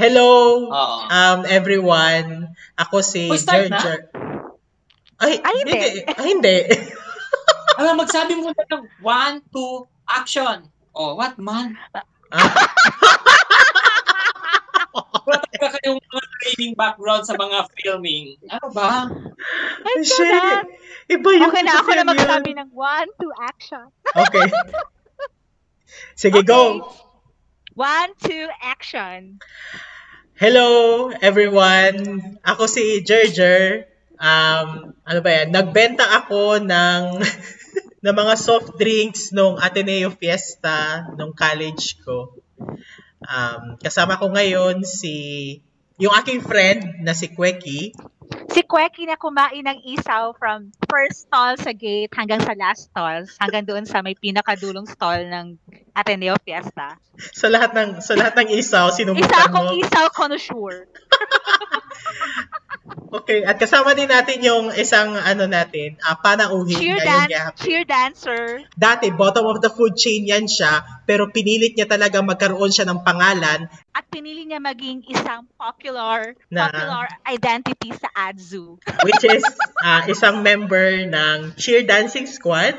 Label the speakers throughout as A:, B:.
A: Hello,
B: Oo.
A: um, everyone. Ako si
B: Uy, start na?
A: Gerger. Ay,
C: Ay, hindi.
A: Ay, hindi.
B: Ano, magsabi mo na ng one, two, action. Oh, what man?
A: Ah,
B: Wala talaga kayong mga training background sa mga filming. Ano ba?
C: Ay,
A: shit.
C: na.
A: Iba yung
C: Okay na ako na
A: yun.
C: magsabi ng one, two, action.
A: Okay. Sige,
C: Okay.
A: go.
C: One, two, action.
A: Hello, everyone. Ako si Gerger. Um, ano ba yan? Nagbenta ako ng ng mga soft drinks nung Ateneo Fiesta nung college ko. Um, kasama ko ngayon si yung aking friend na si Kweki.
C: Si Kweki na kumain ng isaw from first stall sa gate hanggang sa last stall, hanggang doon sa may pinakadulong stall ng Ateneo Fiesta.
A: Sa lahat ng sa lahat ng isaw
C: Isa
A: sinubukan
C: akong
A: mo.
C: isaw connoisseur.
A: Okay, at kasama din natin yung isang ano natin, uh, panauhin
C: Cheer,
A: ngayong
C: dan-
A: gabi.
C: cheer dancer.
A: Dati, bottom of the food chain yan siya, pero pinilit niya talaga magkaroon siya ng pangalan
C: At pinili niya maging isang popular
A: Na-
C: popular identity sa ADZU.
A: which is ah, isang member ng cheer dancing squad.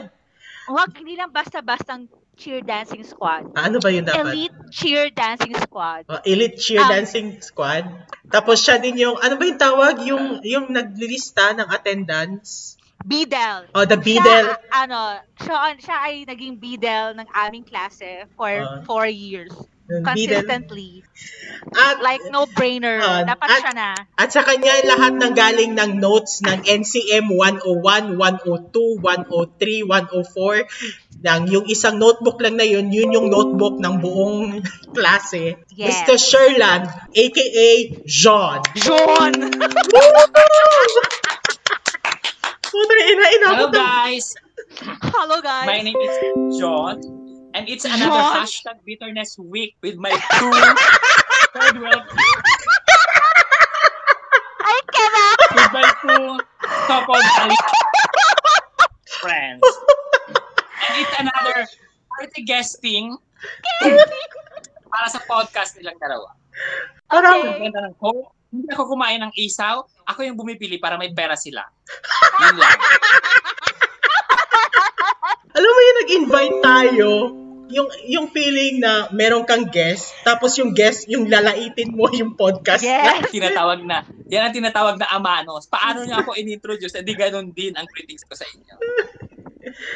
C: Huwag, hindi lang basta-bastang cheer dancing squad.
A: Ah, ano ba yun dapat?
C: Elite cheer dancing squad.
A: Oh, elite cheer
C: Um,
A: dancing squad. Tapos siya din yung, ano ba yung tawag? Yung, yung naglilista ng attendance.
C: Bidel.
A: Oh, the Beadle.
C: Siya, ano, siya, siya ay naging bidel ng aming klase for
A: Ah.
C: four years. Consistently.
A: At,
C: Like, no-brainer.
A: Ah,
C: Dapat
A: at-
C: siya na.
A: at sa kanya, lahat ng galing ng notes ng NCM 101, 102, 103, 104. Ng, yung isang notebook lang na yun, yun yung notebook ng buong klase.
C: Yes.
A: Mr. Sherland, aka John.
C: John!
A: Puta, ina, ina.
B: Hello guys!
C: Hello, guys.
B: My name is John. And it's another
C: John.
B: hashtag bitterness week with my two third world
C: I cannot!
B: with my two couple friends. And it's another party guesting para sa podcast nilang dalawa.
A: Parang,
C: Okay.
B: Hope. Hindi ako kumain ng isaw. Ako yung bumipili para may pera sila. Yun lang.
A: alam mo yung nag-invite tayo, yung yung feeling na meron kang guest, tapos yung guest, yung lalaitin mo yung podcast.
C: Yes.
B: tinatawag na, yan ang tinatawag na amanos. Paano niya ako in-introduce? Hindi ganun din ang critics ko sa inyo.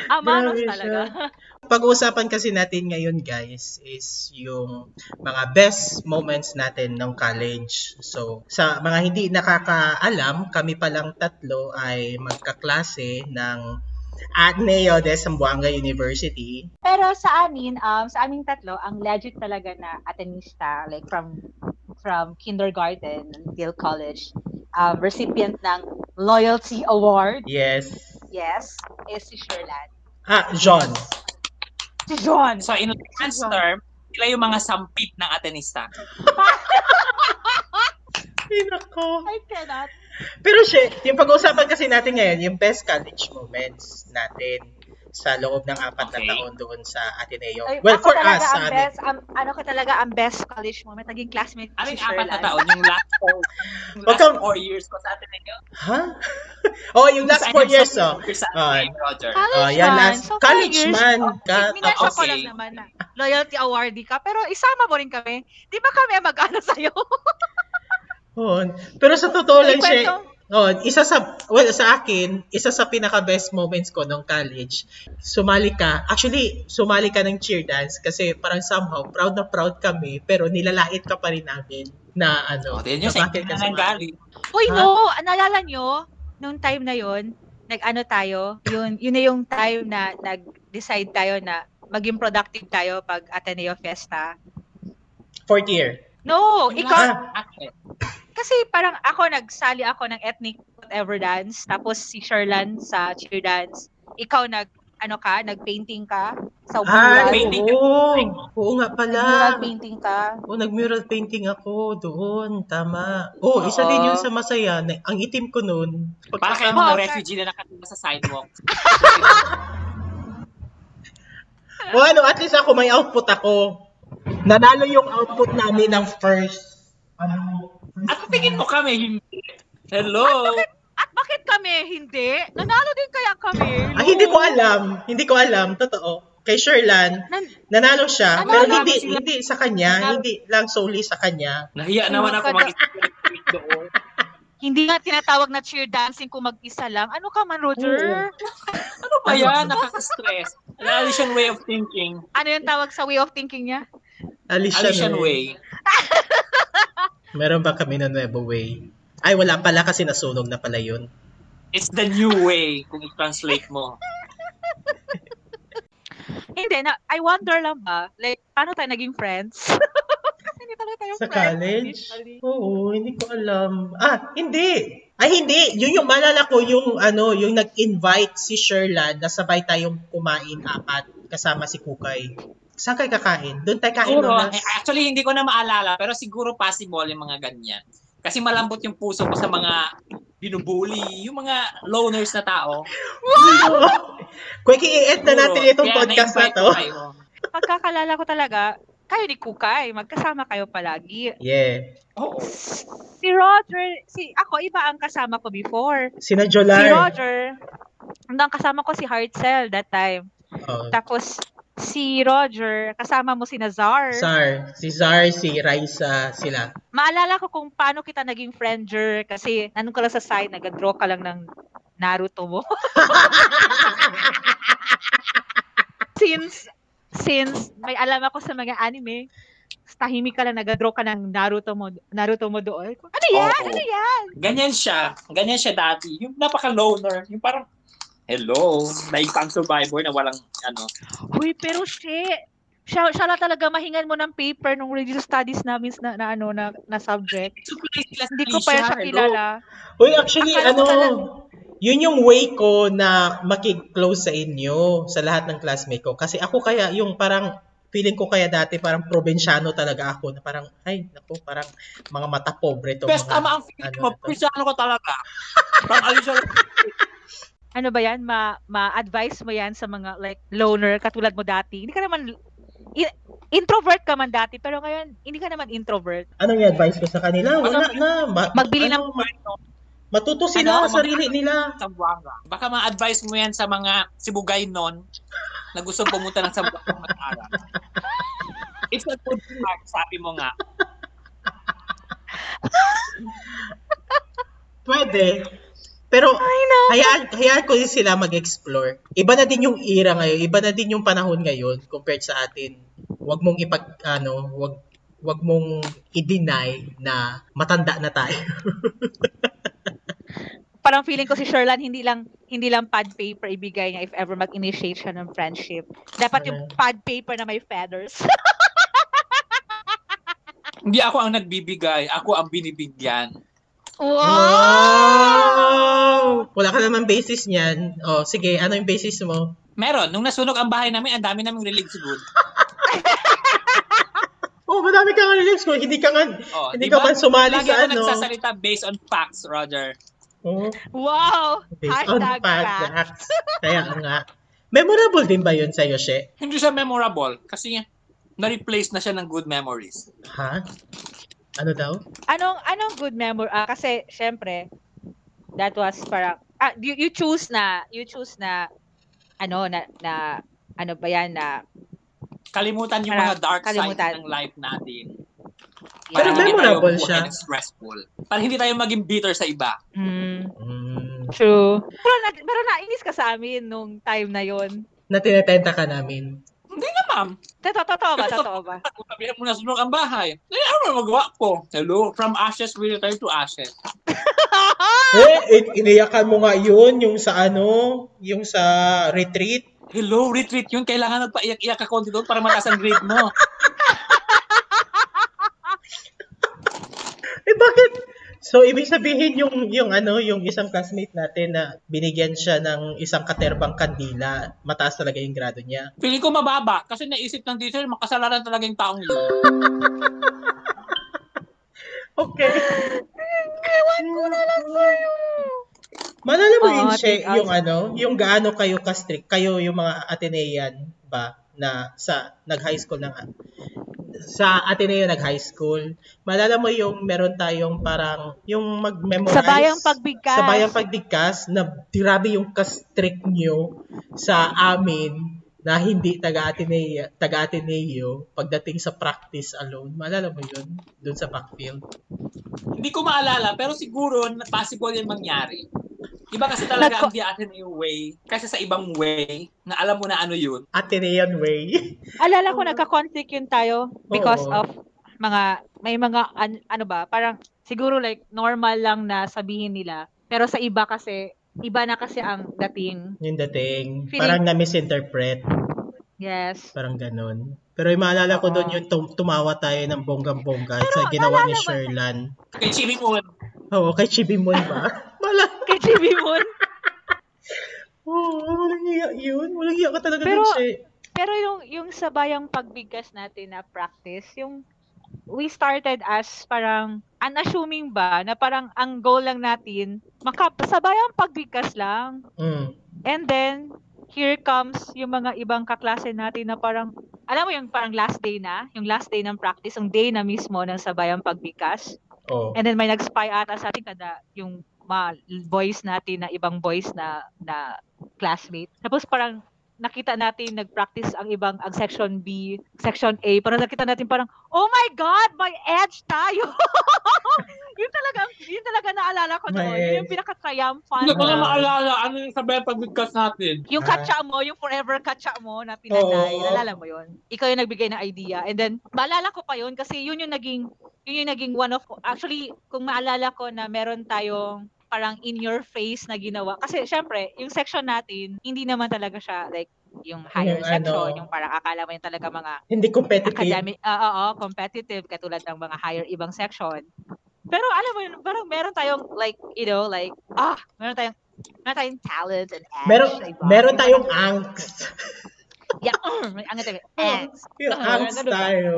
C: Amanos
A: Grabe
C: talaga.
A: Pag-uusapan kasi natin ngayon, guys, is yung mga best moments natin ng college. So, sa mga hindi nakakaalam, kami palang tatlo ay magkaklase ng Ateneo de Zamboanga University.
C: Pero sa amin, um, sa aming tatlo, ang legit talaga na Atenista, like from from kindergarten until college, um, recipient ng Loyalty Award,
A: Yes.
C: Yes, is si Sherland.
A: Ah, John.
C: Si John!
B: So in layman's term, sila yung mga sampit ng Atenista.
A: Ay, nako.
C: I cannot.
A: Pero shit, yung pag-uusapan kasi natin ngayon, yung best college moments natin sa loob ng apat
B: Okay.
A: na taon doon sa Ateneo.
C: Ay,
A: well, for
C: talaga
A: us, sa
C: ang
A: amin.
C: best, ang, ano ko talaga ang best college moment, naging classmate ko
B: Ano
C: si
B: yung apat na taon? Yung last four, yung last
A: kang-
B: four years ko sa Ateneo?
A: Ha? oh, yung last four years, oh.
B: sa
A: Ah,
B: Ateneo, Roger.
C: College
A: Oh, yan,
C: man.
A: last-
C: So,
A: college
C: years,
A: man.
C: Oh,
A: Ka-
C: minasya ko
B: okay.
C: lang naman na loyalty awardee ka, pero isama mo rin kami. Di ba kami ang mag-ano sa'yo?
A: Oh, pero sa totoo lang siya. Oh, isa sa, well, sa akin, isa sa pinaka-best moments ko nung college, sumali ka, actually, sumali ka ng cheer dance kasi parang somehow, proud na proud kami, pero nilalait ka pa rin namin na ano,
B: Oh, nyo
A: na
B: sa
A: bakit ka
B: inyo
A: sumali.
B: galing.
C: Uy, no, naalala nyo, nung time na yon nag-ano tayo, yun, yun na yung time na nag-decide tayo na maging productive tayo pag Ateneo Fiesta.
A: Fourth year.
C: No,
B: Yung
C: ikaw,
B: last act,
C: kasi parang ako, nagsali ako ng ethnic whatever dance, tapos si Sherlan sa cheer dance. Ikaw nag, ano ka, nag-painting ka sa mural.
A: Ay,
B: painting
A: oo. Oo nga pala.
C: Nag-mural painting ka.
A: Oh, nag-mural painting ako doon. Tama. Oh, isa
C: Oo.
A: din yun sa masaya. Na- Ang itim ko noon.
B: Para kayo
C: Oh,
B: mga
C: okay.
B: refugee na nakatira sa sidewalk.
A: O ano, at least ako may output ako. Nanalo yung output namin ng first ano,
B: At tingin mo kami, hindi. Hello?
C: At bakit kami hindi? Nanalo din kaya kami.
A: Ah, hindi ko alam. Hindi ko alam. Totoo. Kay Sherlan,
C: Nan-
A: nanalo siya.
C: Nanalo
A: pero hindi,
B: sila.
A: hindi sa kanya.
B: Nanalo.
A: Hindi lang solely sa kanya.
B: Nahiya naman ako mag-isip doon.
C: Hindi nga tinatawag na cheer dancing kung mag-isa lang. Ano ka man, Roger?
B: Ano ba yan? Nakaka-stress. An Alician way of thinking.
C: Ano yung tawag sa way of thinking niya?
A: Alician,
B: Alician
A: way.
B: way.
A: Meron ba kami na Nuevo Way? Ay, wala pala kasi nasunog na pala yun.
B: It's the new way kung i-translate mo.
C: Hindi, na, I wonder lang ba, like, paano tayo naging friends? Kasi hindi talaga tayo
A: Sa
C: friends.
A: college?
C: initially.
A: Oo, hindi ko alam. Ah, hindi. Ay, hindi. Yun yung malala ko, yung ano, yung nag-invite si Sherlan na sabay tayong kumain apat kasama si Kukay. Saan kayo kakain? Doon tayo kain
B: Siguro,
A: no,
B: eh, actually hindi ko na maalala, pero siguro possible yung mga ganyan. Kasi malambot yung puso ko sa mga binubuli, yung mga loners na tao.
A: Quick, i-end na natin itong
B: Kaya
A: podcast na to.
C: Pagkakalala ko talaga, kayo ni Kukay, magkasama kayo palagi.
A: Yeah.
B: Oo.
C: Si Roger, si ako, iba ang kasama ko before.
A: Sina
C: Si
A: Jolar.
C: Roger, ang kasama ko si Heartcell that time.
A: Oh,
C: Tapos, si Roger, kasama mo si Nazar.
A: Zar. Si Zar, si Raisa, sila.
C: Maalala ko kung paano kita naging friender kasi nandun ka lang sa side, nag-draw ka lang ng Naruto mo. since, since may alam ako sa mga anime, tahimik ka lang, nag-draw ka ng Naruto mo, Naruto mo doon. Ano yan?
B: Oo.
C: Ano yan?
B: Ganyan siya. Ganyan siya dati. Yung napaka-loner. Yung parang, hello, naipang survivor na walang, ano.
C: Uy, pero shit. Siya, siya lang talaga mahingan mo ng paper nung religious studies namin na, na ano na, na subject. Hindi ko pa siya
B: hello.
C: kilala.
A: Uy, actually,
C: Akala
A: ano,
C: talaga-
A: yun yung way ko na makig-close sa inyo, sa lahat ng classmate ko. Kasi ako kaya, yung parang, feeling ko kaya dati parang probinsyano talaga ako, na parang, ay, naku, parang mga mata pobre to.
B: Best
A: mga,
B: tama ang feeling
A: ano
B: mo.
A: na.
B: Prisano ko talaga. Parang Alicia,
C: ano ba yan, ma, ma-advise mo yan sa mga like loner katulad mo dati. Hindi ka naman i- introvert ka man dati pero ngayon hindi ka naman introvert.
A: Anong i-advise ko sa kanila? Wala na. Ma-
C: Magbili ng
A: ano, ma- matuto sila
C: Ano?
A: sa sarili nila.
B: Zamboanga. Baka ma-advise mo yan sa mga sibugay non na gusto pumunta ng Zamboanga mag-aral. It's a good start, sabi mo nga.
A: Pwede. Pero, hayaan, hayaan ko din sila mag-explore. Iba na din yung era ngayon. Iba na din yung panahon ngayon compared sa atin. Huwag mong ipag, ano, wag wag mong i-deny na matanda na tayo.
C: Parang feeling ko si Sherlan hindi lang hindi lang pad paper ibigay niya if ever mag-initiate siya ng friendship. Dapat yung pad paper na may feathers.
B: Hindi ako ang nagbibigay, ako ang binibigyan.
C: Wow!
A: Wow! Wala ka naman basis niyan. Oh, sige, ano yung basis mo?
B: Meron, nung nasunog ang bahay namin, ang dami naming religious good.
A: Oh, madami ka nga lyrics ko. Hindi ka nga,
B: Oh,
A: hindi
B: di
A: ka man sumali
B: Lagi
A: sa
B: ako
A: ano.
B: nagsasalita based on facts, Roger.
A: Oh,
C: Wow!
A: based on
C: Hashtag
A: fact,
C: fact.
A: facts. Kaya nga. Memorable din ba yun sa'yo, She?
B: Hindi siya memorable kasi na-replace na siya ng good memories.
A: Ha? Ano daw?
C: Anong anong good memory? Ah, kasi syempre that was parang ah, you, you choose na you choose na ano na na ano ba yan na
B: Kalimutan yung
C: Parang
B: mga dark
C: kalimutan.
B: side ng life natin.
A: Pero
B: Para hindi tayo
A: memorable siya.
B: stressful. Para hindi tayo maging bitter sa iba.
C: mm,
A: Mm,
C: true. Pero na, pero nainis ka sa amin nung time na yon.
A: na tinetenta ka namin.
B: Hindi na, ma'am.
C: Totoo, totoo ba? Totoo ba?
B: Kung sabihin mo na sunog ang bahay, eh, ano na magawa ko? Hello, from ashes we return to ashes.
A: Eh, in- iniyakan mo nga yun, yung sa ano, yung sa retreat.
B: Hello, retreat yun. Kailangan magpaiyak-iyak ka konti doon para mataas ang grade mo.
A: Eh, bakit? So, ibig sabihin yung, yung ano, yung isang classmate natin na binigyan siya ng isang katerbang kandila, mataas talaga yung grado niya.
B: Feeling ko mababa kasi naisip ng teacher, makasalanan talaga yung taong yun.
A: Okay.
C: Ewan ko na lang sa'yo.
A: Malala mo
C: Oo,
A: yun,
C: take
A: She,
C: out.
A: yung ano, yung gaano kayo ka-strict, kayo yung mga Atenean ba, na sa nag-high school ng sa Ateneo nag-high school. Malala mo yung meron tayong parang yung mag-memorize.
C: Sa bayang pagbigkas.
A: Sa bayang pagbigkas na grabe yung ka-strict nyo sa amin na hindi taga-Ateneo, taga-Ateneo pagdating sa practice alone. Malala mo yun? Doon sa backfield.
B: Hindi ko maalala, pero siguro na possible yung mangyari. Iba kasi talaga
C: Nagko-
B: ang di atin yung way. Kasi sa ibang way, na alam mo na ano yun.
A: Atenean way.
C: Alala ko, nagka-conflict yun tayo because
A: Oo.
C: of mga, may mga, an- ano ba, parang siguro like normal lang na sabihin nila. Pero sa iba kasi, iba na kasi ang dating.
A: Yung dating.
C: Feeling-
A: Parang na-misinterpret.
C: Yes.
A: Parang ganun. Pero yung maalala ko
C: Oo.
A: doon yung tum- tumawa tayo ng bonggang-bongga sa ginawa ni
C: naalala mo-
A: Sherlan.
B: Kay Chibi Moon,
A: Oo, kay Chibimon ba? Wala.
C: Kay Jimmy Moon.
A: Oo, walang iya yun. Walang iya ka talaga
C: Pero-
A: dun siya.
C: Pero yung, yung sa bayang pagbigkas natin na practice, yung we started as parang unassuming ba na parang ang goal lang natin maka sa bayang pagbigkas lang
A: Mm.
C: And then, here comes yung mga ibang kaklase natin na parang, alam mo yung parang last day na, yung last day ng practice, yung day na mismo ng sabayang pagbikas.
A: Oh.
C: And then may nag-spy ata sa atin kada yung mga boys natin na ibang boys na na classmate. Tapos parang nakita natin nag-practice ang ibang ang section B, section A, parang nakita natin parang, oh my God, may edge tayo! yun talaga, yun talaga naalala ko noon. Yun yung pinaka-triumphant.
B: hindi ko na maalala ano yung sabay pagbigkas natin.
C: Yung
A: Ah.
C: katsa mo, yung forever katsa mo na pinatay,
A: Oo.
C: nalala mo yun? Ikaw yung nagbigay ng idea. And then, maalala ko pa yun kasi yun yung naging, yun yung naging one of, actually, kung maalala ko na meron tayong parang in your face na ginawa. Kasi syempre, yung section natin, hindi naman talaga siya like yung higher
A: Yung
C: section,
A: ano,
C: yung parang akala mo yung talaga mga
A: Hindi competitive.
C: academic, ah, oo, competitive katulad ng mga higher ibang section. Pero alam mo yun, parang meron tayong like, you know, like, ah, meron tayong meron tayong talent and edge.
A: Meron,
C: iba.
A: meron tayong angst.
C: Yeah, may angst tayo. Angst.
A: Yung angst
C: ba?
A: tayo.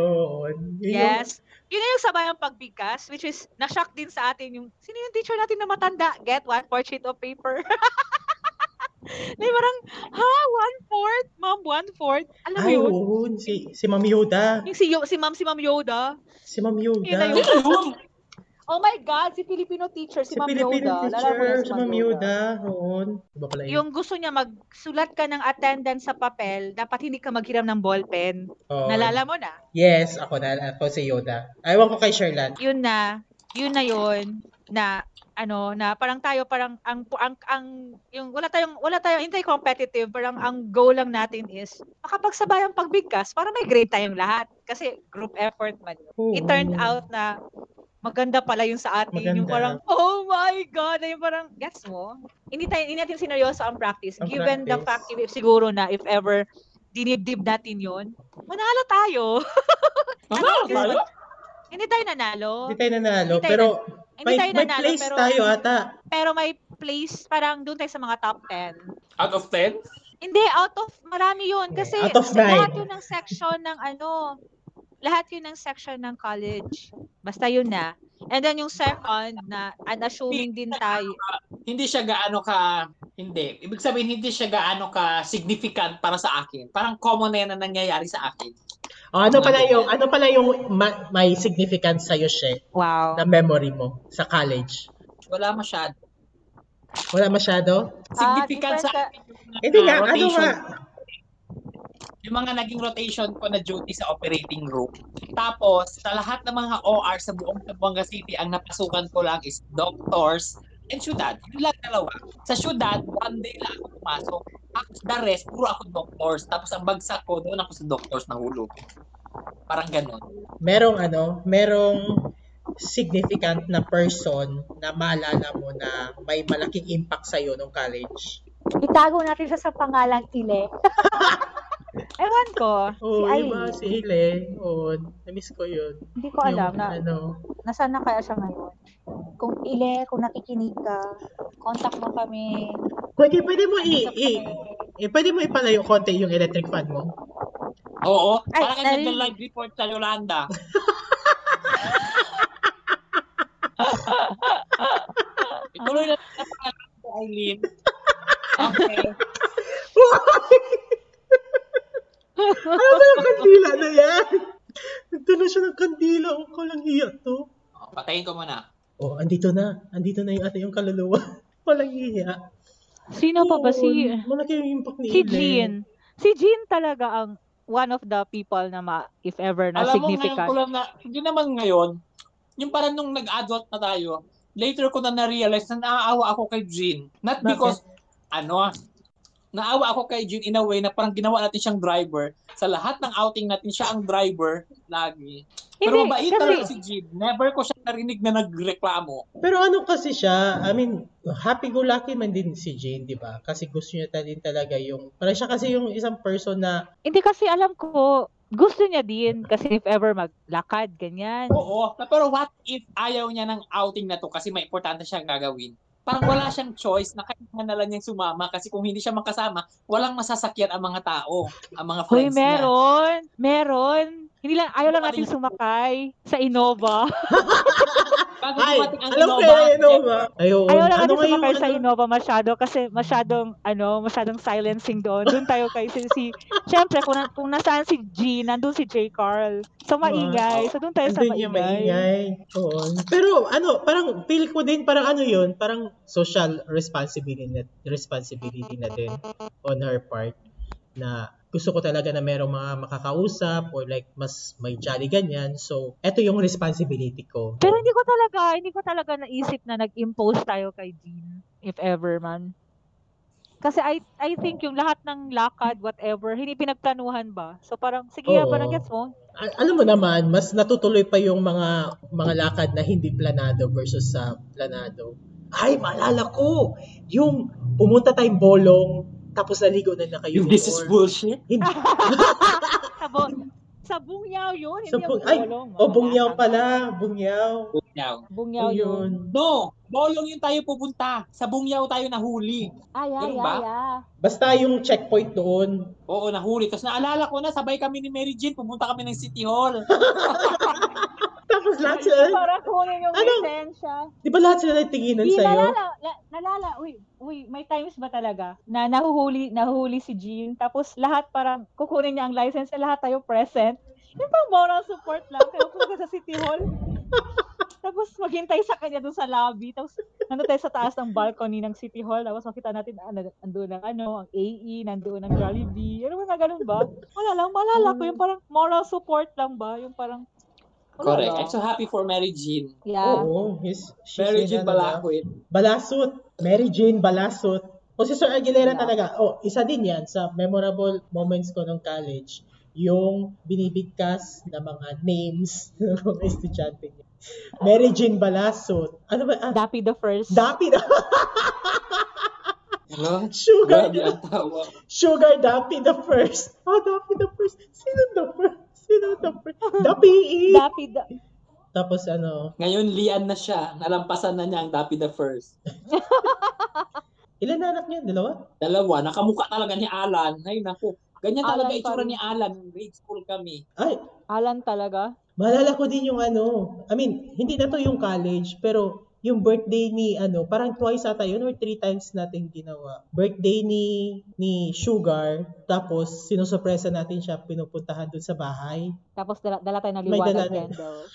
A: Yun
C: Yes. Yun na yung sabayang pagbigkas, which is, na-shock din sa atin yung, sino yung teacher natin na matanda? Get one fourth sheet of paper. Di parang, ha? One fourth? Ma'am, one fourth? Alam mo
A: Ay,
C: yun?
A: oo. Si, si Ma'am Yoda.
C: Yung si, Yo- si Ma'am, si Ma'am Yoda.
A: Si Ma'am Yoda.
C: Yun na yun. Oh my God, si Filipino teacher, si,
A: Si
C: Ma'am
A: Filipino
C: Yoda. Yun,
A: teacher, si Ma'am Yoda. Pala yun.
C: Yung gusto niya magsulat ka ng attendance sa papel, dapat hindi ka maghiram ng ballpen.
A: Oo.
C: Nalala mo na?
A: Yes, ako na. Ako si Yoda. Aywan ko kay Sherlan.
C: yun na, yun na yun na ano na parang tayo parang ang ang, ang yung wala tayong wala tayong hindi competitive parang ang goal lang natin is makapagsabayang pagbigkas para may grade tayong lahat kasi group effort man yun.
A: Oo.
C: It turned out na maganda pala yung sa atin yung
A: Maganda.
C: parang oh my god na yung parang gets mo hindi tayo hindi natin sineryoso ang practice
A: Ang
C: given the
A: practice.
C: fact if siguro na if ever dinibdib natin yun manalo tayo
B: Ano tayo?
C: hindi tayo nanalo
A: Hindi tayo nanalo.
C: Hindi tayo
A: Pero
C: hindi
A: may,
C: tayo
A: may
C: nanalo,
A: place
C: pero-
A: tayo ata.
C: pero may place, parang doon tayo sa mga top 10.
B: Out of 10?
C: Hindi, out of, marami yun. Kasi
A: Out of
C: lahat
A: nine.
C: yun ng section ng ano, lahat yun ng section ng college. Basta yun na. And then yung second na unassuming din tayo.
B: Hindi siya gaano ka, hindi. Ibig sabihin, hindi siya gaano ka significant para sa akin. Parang common na yan na nangyayari sa akin.
A: O, ano pala yung ano pala yung ma- may significance sa iyo, She,
C: Wow.
A: na memory mo sa college?
B: Wala masyado.
A: Wala masyado?
B: Significant sa akin
A: Hindi nga, ano nga?
B: Yung mga naging rotation ko na duty sa operating room. Tapos, sa lahat ng mga OR sa buong Zamboanga City, ang napasukan ko lang is doctors and syudad. Yun lang dalawa. Sa syudad, one day lang ako pumasok. Tapos the rest, puro ako doctors. Tapos ang bagsak ko, doon ako sa doctors nahulog. Parang ganon.
A: Merong ano, merong significant na person na maalala mo na may malaking impact sa iyo nung college.
C: Itago natin siya sa pangalang Ile. Ewan ko.
A: Oh,
C: si Aileen.
A: si Ile. Oh, na-miss ko 'yun.
C: Hindi ko alam
A: Yung,
C: na
A: ano,
C: nasaan na kaya siya ngayon. Kung Ile, kung nakikinig ka, contact mo kami.
A: pwede pwede mo i, i eh, pwede mo ipalayo konti yung electric fan mo.
B: Oo.
C: Ay,
B: Parang
C: narinig.
B: nag-live report sa Yolanda. Ituloy na ko, Eileen. Okay.
A: Ano ba yung kandila na yan? Lang siya ng kandila. Oh, kalang hiya to.
B: Oh, patayin ko muna.
A: Oh, andito na. Andito na yung ate yung kaluluwa. Walang hiya.
C: Sino pa ba si
A: Malaki yung impact ni
C: si. Jean? Si Jean talaga ang one of the people na ma, if ever na
B: Alam mo ngayon
C: significant.
B: ko lang na, hindi naman ngayon, yung parang nung nag-adult na tayo, later ko na na-realize na naaawa ako kay Jean. Not
A: Bakit?
B: because, ano, naawa ako kay Jean in a way na parang ginawa natin siyang driver. Sa lahat ng outing natin, siya ang driver lagi. Pero
C: Hindi,
B: mabait
C: kasi-
B: talaga si Jean. Never ko siya narinig na nagreklamo.
A: Pero ano kasi siya, I mean, happy-go-lucky man din si Jane, di ba? Kasi gusto niya ta din talaga yung, parang siya kasi yung isang person na,
C: Hindi kasi alam ko, gusto niya din kasi if ever maglakad, ganyan.
B: Oo. Pero what if ayaw niya ng outing na to kasi may importante siyang gagawin? Parang wala siyang choice na kailangan na lang niyang sumama kasi kung hindi siya makasama, walang masasakyan ang mga tao, ang mga friends niya.
C: meron. Meron. Hindi lang, ayaw lang natin sumakay sa Innova.
B: Bago
A: ay,
B: dumating ang
A: alam ko
B: Innova,
A: yung Innova. Ayun.
C: Ayaw lang
A: ano
C: natin sumakay sa
A: ano,
C: Innova masyado kasi masyadong, ano, masyadong silencing doon. Doon tayo kay si, si Siyempre, kung, na- kung nasaan si G, nandun si J. Carl. So, maingay. So, doon tayo sa maingay.
A: maingay. Oo. Pero ano, parang feel ko din parang ano yun, parang social responsibility na, responsibility na din on her part na gusto ko talaga na merong mga makakausap or like mas may jolly ganyan. So, eto yung responsibility ko.
C: Pero hindi ko talaga, hindi ko talaga naisip na nag-impose tayo kay Jean, if ever man. Kasi I I think yung lahat ng lakad, whatever, hindi pinagplanuhan ba? So parang, sige,
A: Oo.
C: parang gets mo?
A: Al- alam mo naman, mas natutuloy pa yung mga mga lakad na hindi planado versus sa planado. Ay, maalala ko! Yung pumunta tayong bolong, tapos naligo na na kayo.
B: This is
A: or-
B: bullshit.
A: Hindi.
C: sa, bu- sa bungyaw yun, hindi
A: Sa bung- ay,
C: bolong.
A: O, bungyaw
C: Mamaya,
A: pala. Bungyaw.
B: Bungyaw.
C: Bungyaw yun.
B: No, bolong yun tayo pupunta. Sa bungyaw tayo nahuli.
C: Ay, ay,
B: Ganun
C: ay,
B: ba?
C: ay.
A: Basta yung checkpoint doon.
B: Oo, nahuli. Tapos naalala ko na, sabay kami ni Mary Jane, pumunta kami ng City Hall.
A: Tapos lahat sila,
C: parang kunin yung
A: Ano?
C: lisensya.
A: di ba lahat sila nagtinginan sa'yo?
C: nalala, la- nalala, uy, uy, may times ba talaga na nahuhuli, nahuhuli si Jean, tapos lahat parang kukunin niya ang license, eh, lahat tayo present. Yung pang moral support lang, kaya pumunta sa City Hall. tapos maghintay sa kanya dun sa lobby, tapos nandun tayo sa taas ng balcony ng City Hall, tapos makita natin, ah, nand- nandun ang ano, ang AE, nandun ang Jollibee, ano ba na ganun ba? Wala lang, malala ko, yung parang moral support lang ba? Yung parang,
B: Correct. I'm so happy for Mary Jean.
C: Yeah.
A: Oo. He's, she's
B: Mary Jean
A: ano.
B: Balakwit.
A: Balasut. Mary Jane Balasut. O si Sir Aguilera
C: Yeah.
A: talaga. Oh, isa din yan sa memorable moments ko ng college. Yung binibigkas na mga names ng mga estudyante niya. Mary Jane Balasut. Ano ba? Ah,
C: Dappy the first.
A: Dappy na.
B: Hello?
A: Sugar.
B: Grabe ang tawa.
A: Sugar Dappy the first. Oh, Dappy the first. Sino the first? Sino the first? Dappy.
C: Dappy the...
A: Tapos ano,
B: Ngayon, Lian na siya. Nalampasan na niya ang Dappy the First.
A: ilan na anak niya? Dalawa?
B: Dalawa, nakamuka talaga ni Alan. Ay, naku. Ganyan talaga
C: Alan
B: itsura
C: pa rin.
B: ni Alan. Grade school kami.
A: Ay,
C: Alan talaga.
A: Maalala ko din yung ano, I mean, hindi na to yung college, pero yung birthday ni ano, parang twice ata yun or three times natin ginawa. Birthday ni ni Sugar, tapos sinusurpresa natin siya pinupuntahan dun sa bahay.
C: Tapos dala, dala tayo ng
A: May
C: liwanag
A: dala na-
C: candle.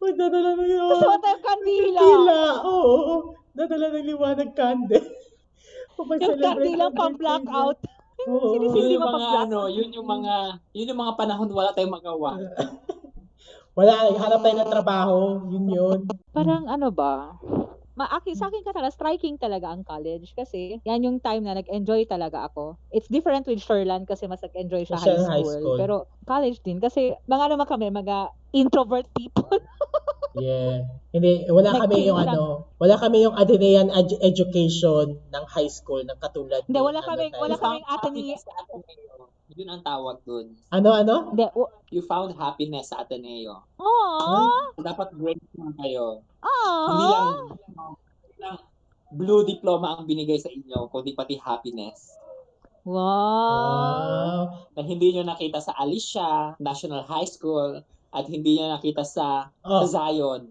A: Magdadala ng
C: Tapos
A: liwanag.
C: wala tayong kandila.
A: Kandila! Oo, Dadala ng liwanag candle.
C: Yung kandila
A: ng
C: pang
A: birthday
C: blackout.
A: niya. Oo.
C: Sinis-
B: Yun
C: Hindi
B: yung mga
C: mapag-black.
B: ano, yun yung mga, yun yung mga panahon wala tayong magawa.
A: Wala, hanap tayo ng trabaho. Yun yun.
C: Parang ano ba? Maaki sa akin talaga, striking talaga ang college kasi yan yung time na nag-enjoy talaga ako. It's different with Sherland kasi mas nag-enjoy siya high
A: high
C: school,
A: school.
C: Pero college din kasi mga naman kami, mga introvert people.
A: Yeah. Hindi, wala kami yung
C: lang.
A: ano, wala kami yung Atenean ed- education ng high school ng katulad
C: Hindi, wala
A: ano tayo.
C: wala kaming Ateneo.
B: Yun ang tawag dun.
A: Ano, ano?
C: Hindi, w-
B: You found happiness sa Ateneo.
C: Aww!
B: Dapat grade lang kayo.
C: Aww!
B: Hindi lang, hindi lang blue diploma ang binigay sa inyo, kundi pati happiness.
C: Wow!
A: Wow.
B: Na hindi nyo nakita sa Alicia National High School at hindi nyo nakita sa,
A: Oh,
B: sa Zion.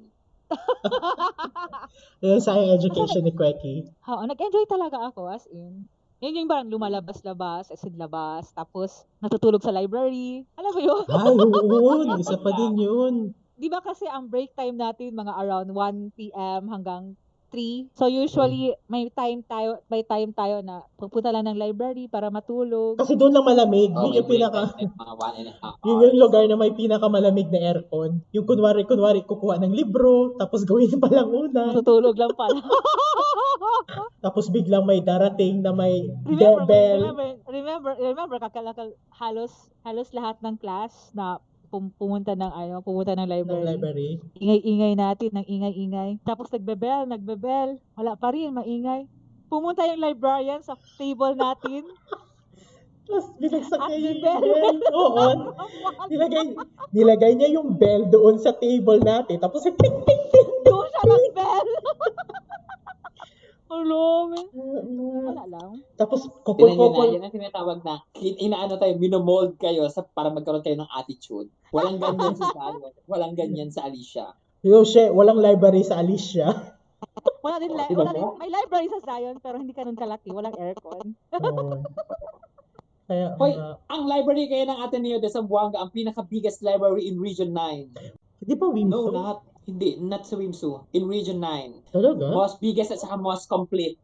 A: yun sa education ni Kweki.
C: Oo, nag-enjoy talaga ako as in. Yun yung parang lumalabas-labas, as in labas, tapos natutulog sa library. Alam mo yun?
A: Ay, oo, isa pa din yun.
C: Di ba kasi ang break time natin mga around 1 p.m. hanggang 3. So usually may time tayo, may time tayo na pupunta lang ng library para matulog.
A: Kasi doon lang malamig.
B: Oh,
A: yun yung pinaka... Yun yung lugar na may pinakamalamig na aircon. Yung kunwari, kunwari, kukuha ng libro, tapos gawin pa lang una.
C: Tutulog lang pala.
A: Tapos biglang may darating na may
C: remember,
A: bell.
C: remember, remember, remember, kakalakal, halos, halos lahat ng class na pum- pumunta ng ano, pumunta ng
A: ng
C: library.
A: library.
C: Ingay-ingay natin, ng ingay-ingay. Tapos nagbebel, nagbebel. Wala pa rin, maingay. Pumunta yung librarian sa table natin.
A: Tapos binagsak niya yung
C: bell.
A: bell. Oo. Nilagay, nilagay niya yung bell doon sa table natin. Tapos ting ting ting.
C: Doon siya nagbell. Hello, man. Wala lang.
A: Tapos kokol
B: yun, na, yan ang tinatawag na, hin- inaano tayo, minomold kayo sa, para magkaroon kayo ng attitude. Walang ganyan sa Zion. Walang ganyan sa Alicia.
A: Yo, she, walang library sa Alicia.
C: Wala din, li-
B: Diba
C: wala
B: po?
C: may library sa Zion, pero hindi ganun kalaki. Walang aircon.
A: Oo. Kaya,
B: Hoy,
A: ah,
B: ang library kayo ng Ateneo de Zamboanga, ang pinaka-biggest library in Region 9.
A: di ba Wimso?
B: No, not. Hindi, not sa Wimsu. In Region 9.
A: Talaga?
B: Most biggest at saka most complete.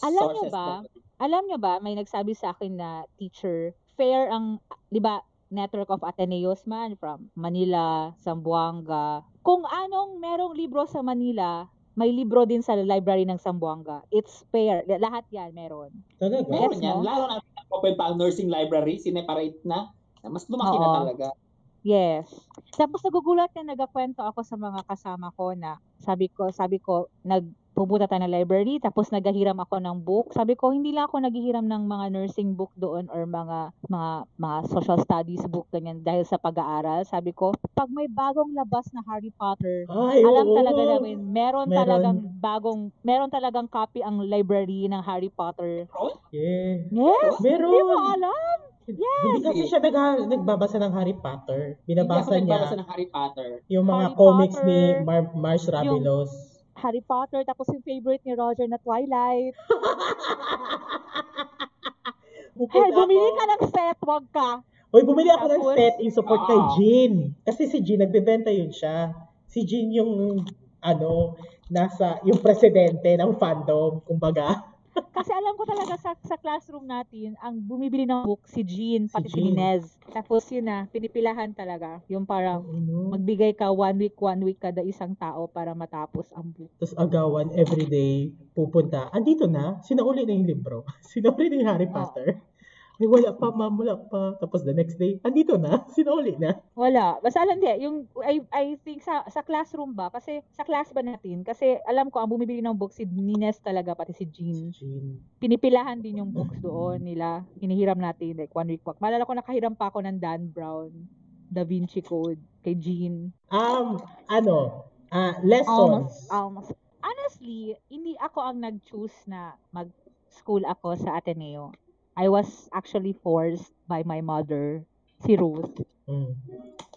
C: Alam niyo
B: sources
C: ba, alam niyo ba, may nagsabi sa akin na teacher, fair ang, di ba, network of Ateneos man from Manila, Zamboanga. Kung anong merong libro sa Manila, may libro din sa library ng Zamboanga. It's fair. Lahat yan meron.
A: Talaga?
B: Meron
C: Yes,
B: yan.
C: no?
B: Lalo na open pa ang nursing library, sineparate na. Mas lumaki na
C: Oo.
B: talaga.
C: Yes. Tapos nagugulat na nagkakwento ako sa mga kasama ko na sabi ko, sabi ko, nagpupunta tayo ng library, tapos naghahiram ako ng book. Sabi ko, hindi lang ako naghihiram ng mga nursing book doon or mga mga mga social studies book ganyan dahil sa pag-aaral. Sabi ko, pag may bagong labas na Harry Potter,
A: Ay,
C: alam
A: oo.
C: talaga namin, meron,
A: Meron.
C: talagang bagong, meron talagang copy ang library ng Harry Potter.
A: Yeah.
C: Yes!
A: Meron.
C: Hindi mo alam?
A: Hindi kasi siya nag nagbabasa ng Harry Potter.
B: Hindi ako
A: Binabasa
B: nagbabasa
A: niya
B: ng Harry Potter.
A: yung mga
C: Harry
A: comics
C: Potter.
A: ni Mar- Mars Rabilos.
C: Harry Potter, tapos yung favorite ni Roger na Twilight. Hey, bumili ka ng set, wag ka.
A: Hoy, bumili ako ng
C: Tapos-
A: set in support kay
B: Ah.
A: Jean. Kasi si Jean, nagbebenta yun siya. Si Jean yung, ano, nasa, yung presidente ng fandom, kumbaga.
C: Kasi alam ko talaga sa, sa classroom natin, ang bumibili ng book si Jean,
A: Si
C: pati si,
A: Jean.
C: Inez. Tapos yun na, pinipilahan talaga. Yung parang magbigay ka one week, one week kada isang tao para matapos ang book.
A: Tapos agawan, everyday, pupunta. Andito na, sinauli na yung libro. Sinauli na yung Harry
C: Oh.
A: Ay, wala pa, ma'am, wala pa. Tapos the next day, andito na, sinauli na.
C: Wala. Basta alam di, yung, I, I think sa, sa classroom ba? Kasi sa class ba natin? Kasi alam ko, ang bumibili ng book si Nines talaga, pati si Jean.
A: Jean.
C: pinipilahan din yung books doon nila. Hinihiram natin like one week. Malala ko nakahiram pa ako ng Dan Brown, Da Vinci Code, kay Jean.
A: Um, ano, ah, lessons.
C: Almost, almost. Honestly, hindi ako ang nag-choose na mag-school ako sa Ateneo. I was actually forced by my mother, si Ruth.
A: Mm.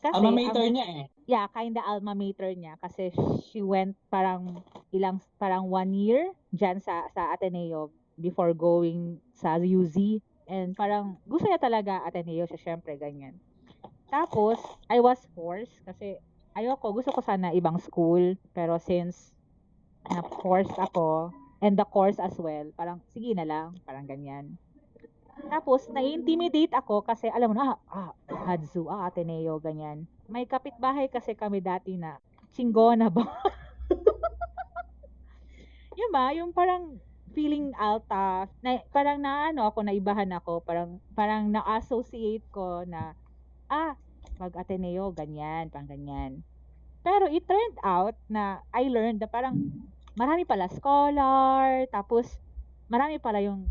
C: Kasi,
B: Alma mater
C: ang-
B: niya eh.
C: yeah, kinda alma mater niya kasi she went parang ilang parang one year dyan sa sa Ateneo before going sa UZ and parang gusto niya talaga Ateneo siya syempre ganyan. Tapos I was forced kasi ayoko gusto ko sana ibang school pero since na forced ako and the course as well parang sige na lang parang ganyan. Tapos, na-intimidate ako kasi, alam mo na, ah, ah, Hadzu, ah, Ateneo, ganyan. May kapitbahay kasi kami dati na, Chingona ba? yun ba, yung parang feeling alta, na, parang na ano ako, naibahan ako, parang, parang na-associate ko na, ah, pag Ateneo, ganyan, pang ganyan. Pero it turned out na I learned na parang marami pala scholar, tapos marami pala yung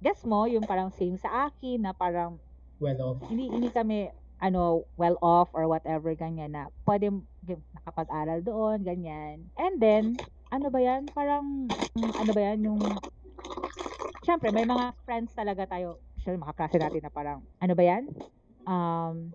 C: guess mo, yung parang same sa akin na parang
A: Well off.
C: hindi hindi kami ano well off or whatever ganyan na pwede nakapag-aral doon ganyan. And then ano ba yan? Parang mm, ano ba yan? Yung syempre may mga friends talaga tayo. Syempre mga klase natin na parang ano ba yan? Um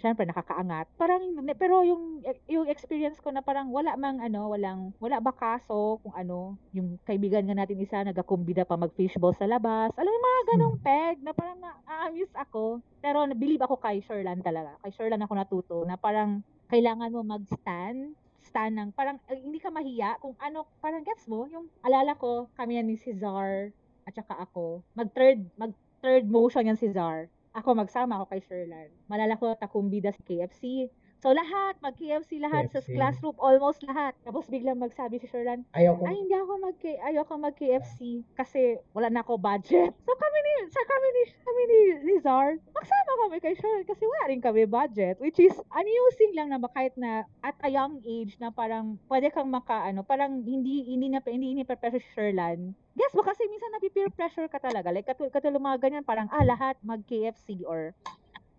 C: syempre nakakaangat. Parang pero yung yung experience ko na parang wala mang ano, walang wala ba kaso kung ano, yung kaibigan nga natin isa nagakumbida pa mag fishball sa labas. Alam mo mga ganong peg na parang na-amuse ako. Pero believe ako kay Sherlan talaga. Kay Sherlan ako natuto na parang kailangan mo mag-stand stand ng parang hindi ka mahiya kung ano parang gets mo yung alala ko kami yan ni Cesar at saka ako mag third mag third motion yan si Cesar ako magsama ako kay Sherlan. Malala ko takumbida sa KFC. So lahat, mag-KFC lahat
A: KFC.
C: sa classroom, almost lahat. Tapos biglang magsabi si Sherlan,
A: Ayaw ko.
C: ay hindi ako mag ayoko mag KFC kasi wala na ako budget. So kami ni sa kami ni kami ni Rizar, magsama kami kay Sherlan kasi wala rin kami budget which is amusing lang na kahit na at a young age na parang pwede kang maka ano, parang hindi hindi na hindi ni pressure si Sherlan. Guess mo kasi minsan napi-peer pressure ka talaga. Like katul katulad mga ganyan parang ah lahat mag KFC or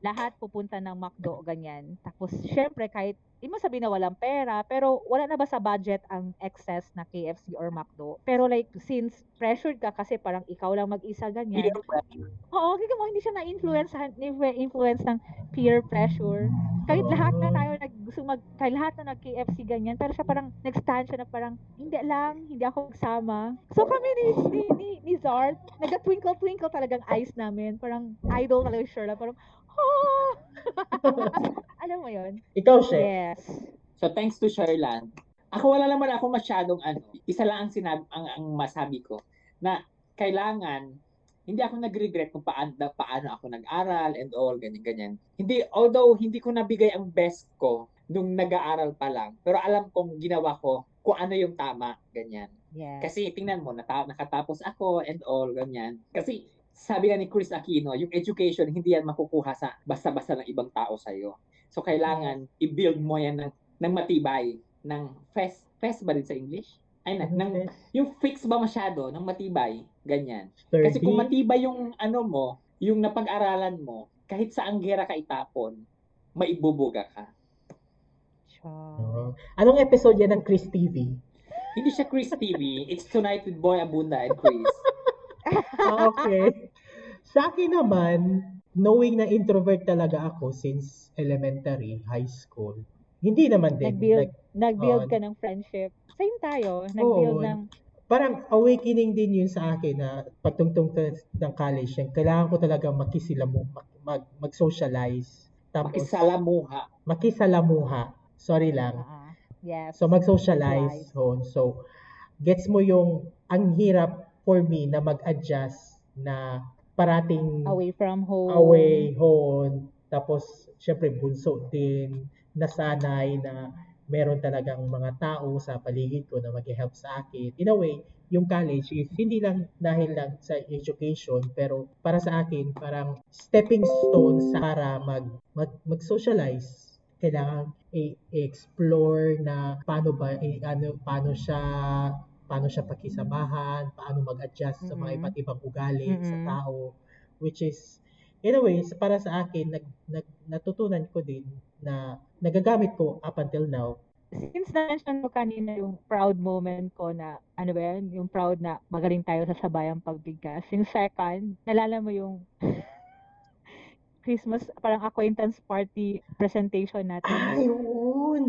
C: lahat pupunta ng McDo, ganyan. Tapos, syempre, kahit, hindi mo sabihin na walang pera, pero wala na ba sa budget ang excess na KFC or McDo? Pero like, since pressured ka kasi parang ikaw lang mag-isa, ganyan.
B: Peer pressure.
C: Oo, kaya mo, hindi siya na-influence, influence ng peer pressure. Kahit lahat na tayo nag, gusto mag, kahit lahat na nag-KFC ganyan, pero siya parang, nag-stand siya na parang, hindi lang, hindi ako magsama. So kami ni, ni, ni, ni Zard, nag-twinkle-twinkle talagang eyes namin. Parang, idol talaga siya parang, oh! Alam mo yon
A: Ikaw, She.
C: Yes.
B: So thanks to Sherlan. Ako wala naman ako masyadong ano, isa lang ang sinab ang, ang masabi ko na kailangan hindi ako nag-regret kung paano, paano ako nag-aral and all, ganyan-ganyan. Hindi, although hindi ko nabigay ang best ko nung nag-aaral pa lang, pero alam kong ginawa ko kung ano yung tama, ganyan.
C: Yes.
B: Kasi tingnan mo, nata- nakatapos ako and all, ganyan. Kasi sabi nga ni Chris Aquino, yung education, hindi yan makukuha sa basta-basta ng ibang tao sa'yo. So, kailangan i-build mo yan ng, ng matibay, ng fest, fest ba rin sa English? Ay, na, ng, yung fix ba masyado, ng matibay, ganyan. Kasi kung matibay yung ano mo, yung napag-aralan mo, kahit sa anggera ka itapon, maibubuga ka.
A: Oo. Anong episode yan ng Chris TV?
B: Hindi siya Chris TV, it's Tonight with Boy Abunda and Chris.
A: Ah, okay. Sa akin naman, knowing na introvert talaga ako since elementary, high school, hindi naman din.
C: Nag-build,
A: Like,
C: nag-build
A: oo.
C: ka ng friendship. Same tayo. Nag-build
A: Oo.
C: ng,
A: parang awakening din yun sa akin na pagtungtong ng college, yung kailangan ko talaga makisilamu, mag, mag, mag-socialize. Tapos,
B: Makisalamuha.
A: makisalamuha. Sorry lang.
C: ah, yes.
A: So mag-socialize hon. So gets mo yung ang hirap for me na mag-adjust na parating
C: away from home.
A: away hon. Tapos syempre bunso din nasanay na meron talagang mga tao sa paligid ko na mag-help sa akin. In a way, yung college is hindi lang dahil lang sa education pero para sa akin parang stepping stone sa para mag, mag mag-socialize kailangan i-explore na paano ba i- ano paano siya paano siya pakisamahan, paano mag-adjust sa mga iba't ibang ugali sa
C: Mhm.
A: tao which is in a way para sa akin nag, nag natutunan ko din na nagagamit ko up until now
C: Since na-mention mo kanina yung proud moment ko na, ano ba yan, yung proud na magaling tayo sa sabayang pagbigkas. Yung second, nalala mo yung Christmas, parang acquaintance party presentation natin.
A: ayun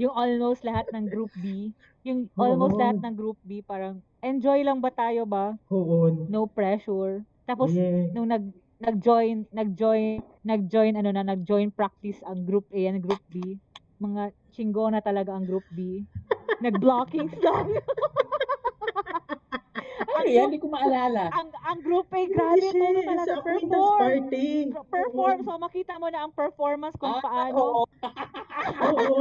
C: Yung almost lahat ng group B. Yung
A: Oo.
C: almost lahat ng group B, parang enjoy lang ba tayo ba?
A: oo
C: No pressure. Tapos,
A: yeah.
C: nung nag nag-join nag-join nag-join ano na nag-join practice ang group A and group B mga chinggo na talaga ang group B nag-blocking lang
B: Ano yan? Hindi ko maalala.
C: ang ang group A grabe
A: Yes,
C: todo
A: yes,
C: talaga
A: acquaintance
C: perform
A: party
C: Per- perform so makita mo na ang performance kung
B: Ah,
C: paano
B: oo.
A: oo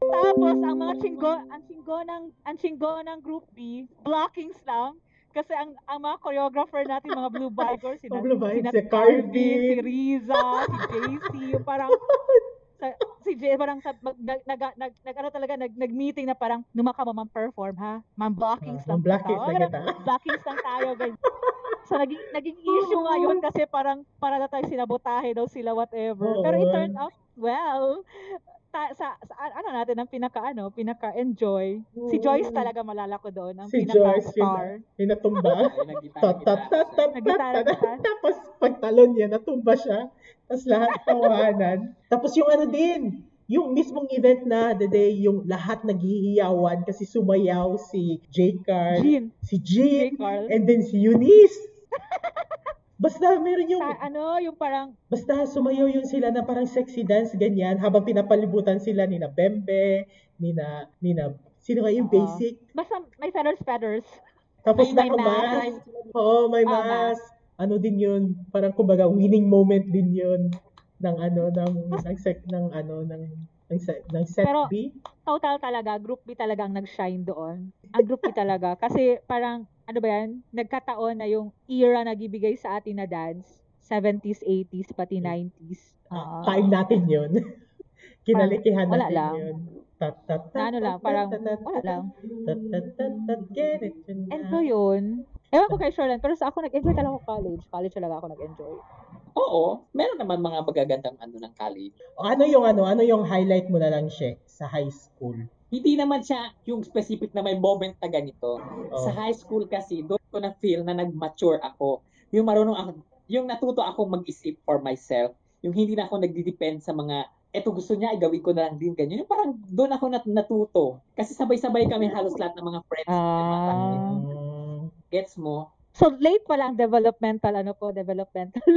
C: tapos ang mga chinggo ang chinggo ng ang chinggo ng group B blockings lang kasi ang ang mga choreographer natin mga blue bikers sina,
A: Mga Blue Bikers,
C: sina
A: si
C: Carvin. si Riza, si JC, parang sa, si Jay parang sa, mag, nag, nag, nag, nag, ano talaga nag, nag-meeting na parang numaka mo perform ha? Man blockings
A: Ah,
C: lang
A: blockings lang kita.
C: blockings lang tayo ganyan. so naging naging issue nga yun kasi parang para na tayo sinabotahe daw sila whatever. Pero it turned out well ta, sa, sa ano natin ang pinaka ano, pinaka-enjoy. Si Joyce talaga malala ko doon, ang
A: Si Joyce,
C: pinaka-star.
A: yun, yung natumba. Tapos pagtalon niya, natumba siya. Tapos lahat tawanan. Tapos yung ano din, yung mismong event na the day, yung lahat naghihiyawan kasi sumayaw si J. Carl,
C: Jean.
A: si. Jean,
C: Carl.
A: and then si Eunice. Basta meron yung,
C: Sa ano, yung parang,
A: basta sumayaw yun sila na parang sexy dance, ganyan, habang pinapalibutan sila ni na Bembe, ni na, ni na, sino nga yung
C: Oo.
A: basic?
C: basta may feathers, feathers.
A: Tapos
C: May- may
A: naka-mask.
C: mask.
A: Oo, may
C: Ah,
A: mask. Ano din yun? Parang kumbaga winning moment din yun ng ano ng ng set ng ano ng ng set, ng set
C: Pero-
A: B.
C: Total talaga, group B talaga ang nag-shine doon. Ang group B talaga. Kasi parang, ano ba yan, nagkataon na yung era na gibigay sa atin na dance, 70s, 80s, pati 90s. Oo.
A: Time natin yun. Kinalikihan
C: Wala
A: natin
C: lang.
A: yun. Tat, tat, tat,
C: Na ano lang, parang, wala lang. And so yun, ewan ko kay Sherlyn, pero sa ako nag-enjoy talaga ako college. College talaga ako nag-enjoy.
B: Oo, meron naman mga magagandang ano ng college.
A: Ano yung ano, ano yung highlight mo na lang siya sa high school?
B: Hindi naman siya yung specific na may moment na ganito.
A: Oh.
B: Sa high school kasi, doon ko na feel na nag-mature ako. Yung marunong ako, yung natuto akong mag-isip for myself. Yung hindi na ako nagdi-depend sa mga, eto gusto niya, igawin ko na lang din ganyan. Yung parang doon ako nat- natuto. Kasi sabay-sabay kami halos lahat ng mga friends.
C: Ah.
B: Gets mo?
C: So late pa lang developmental, ano po, developmental.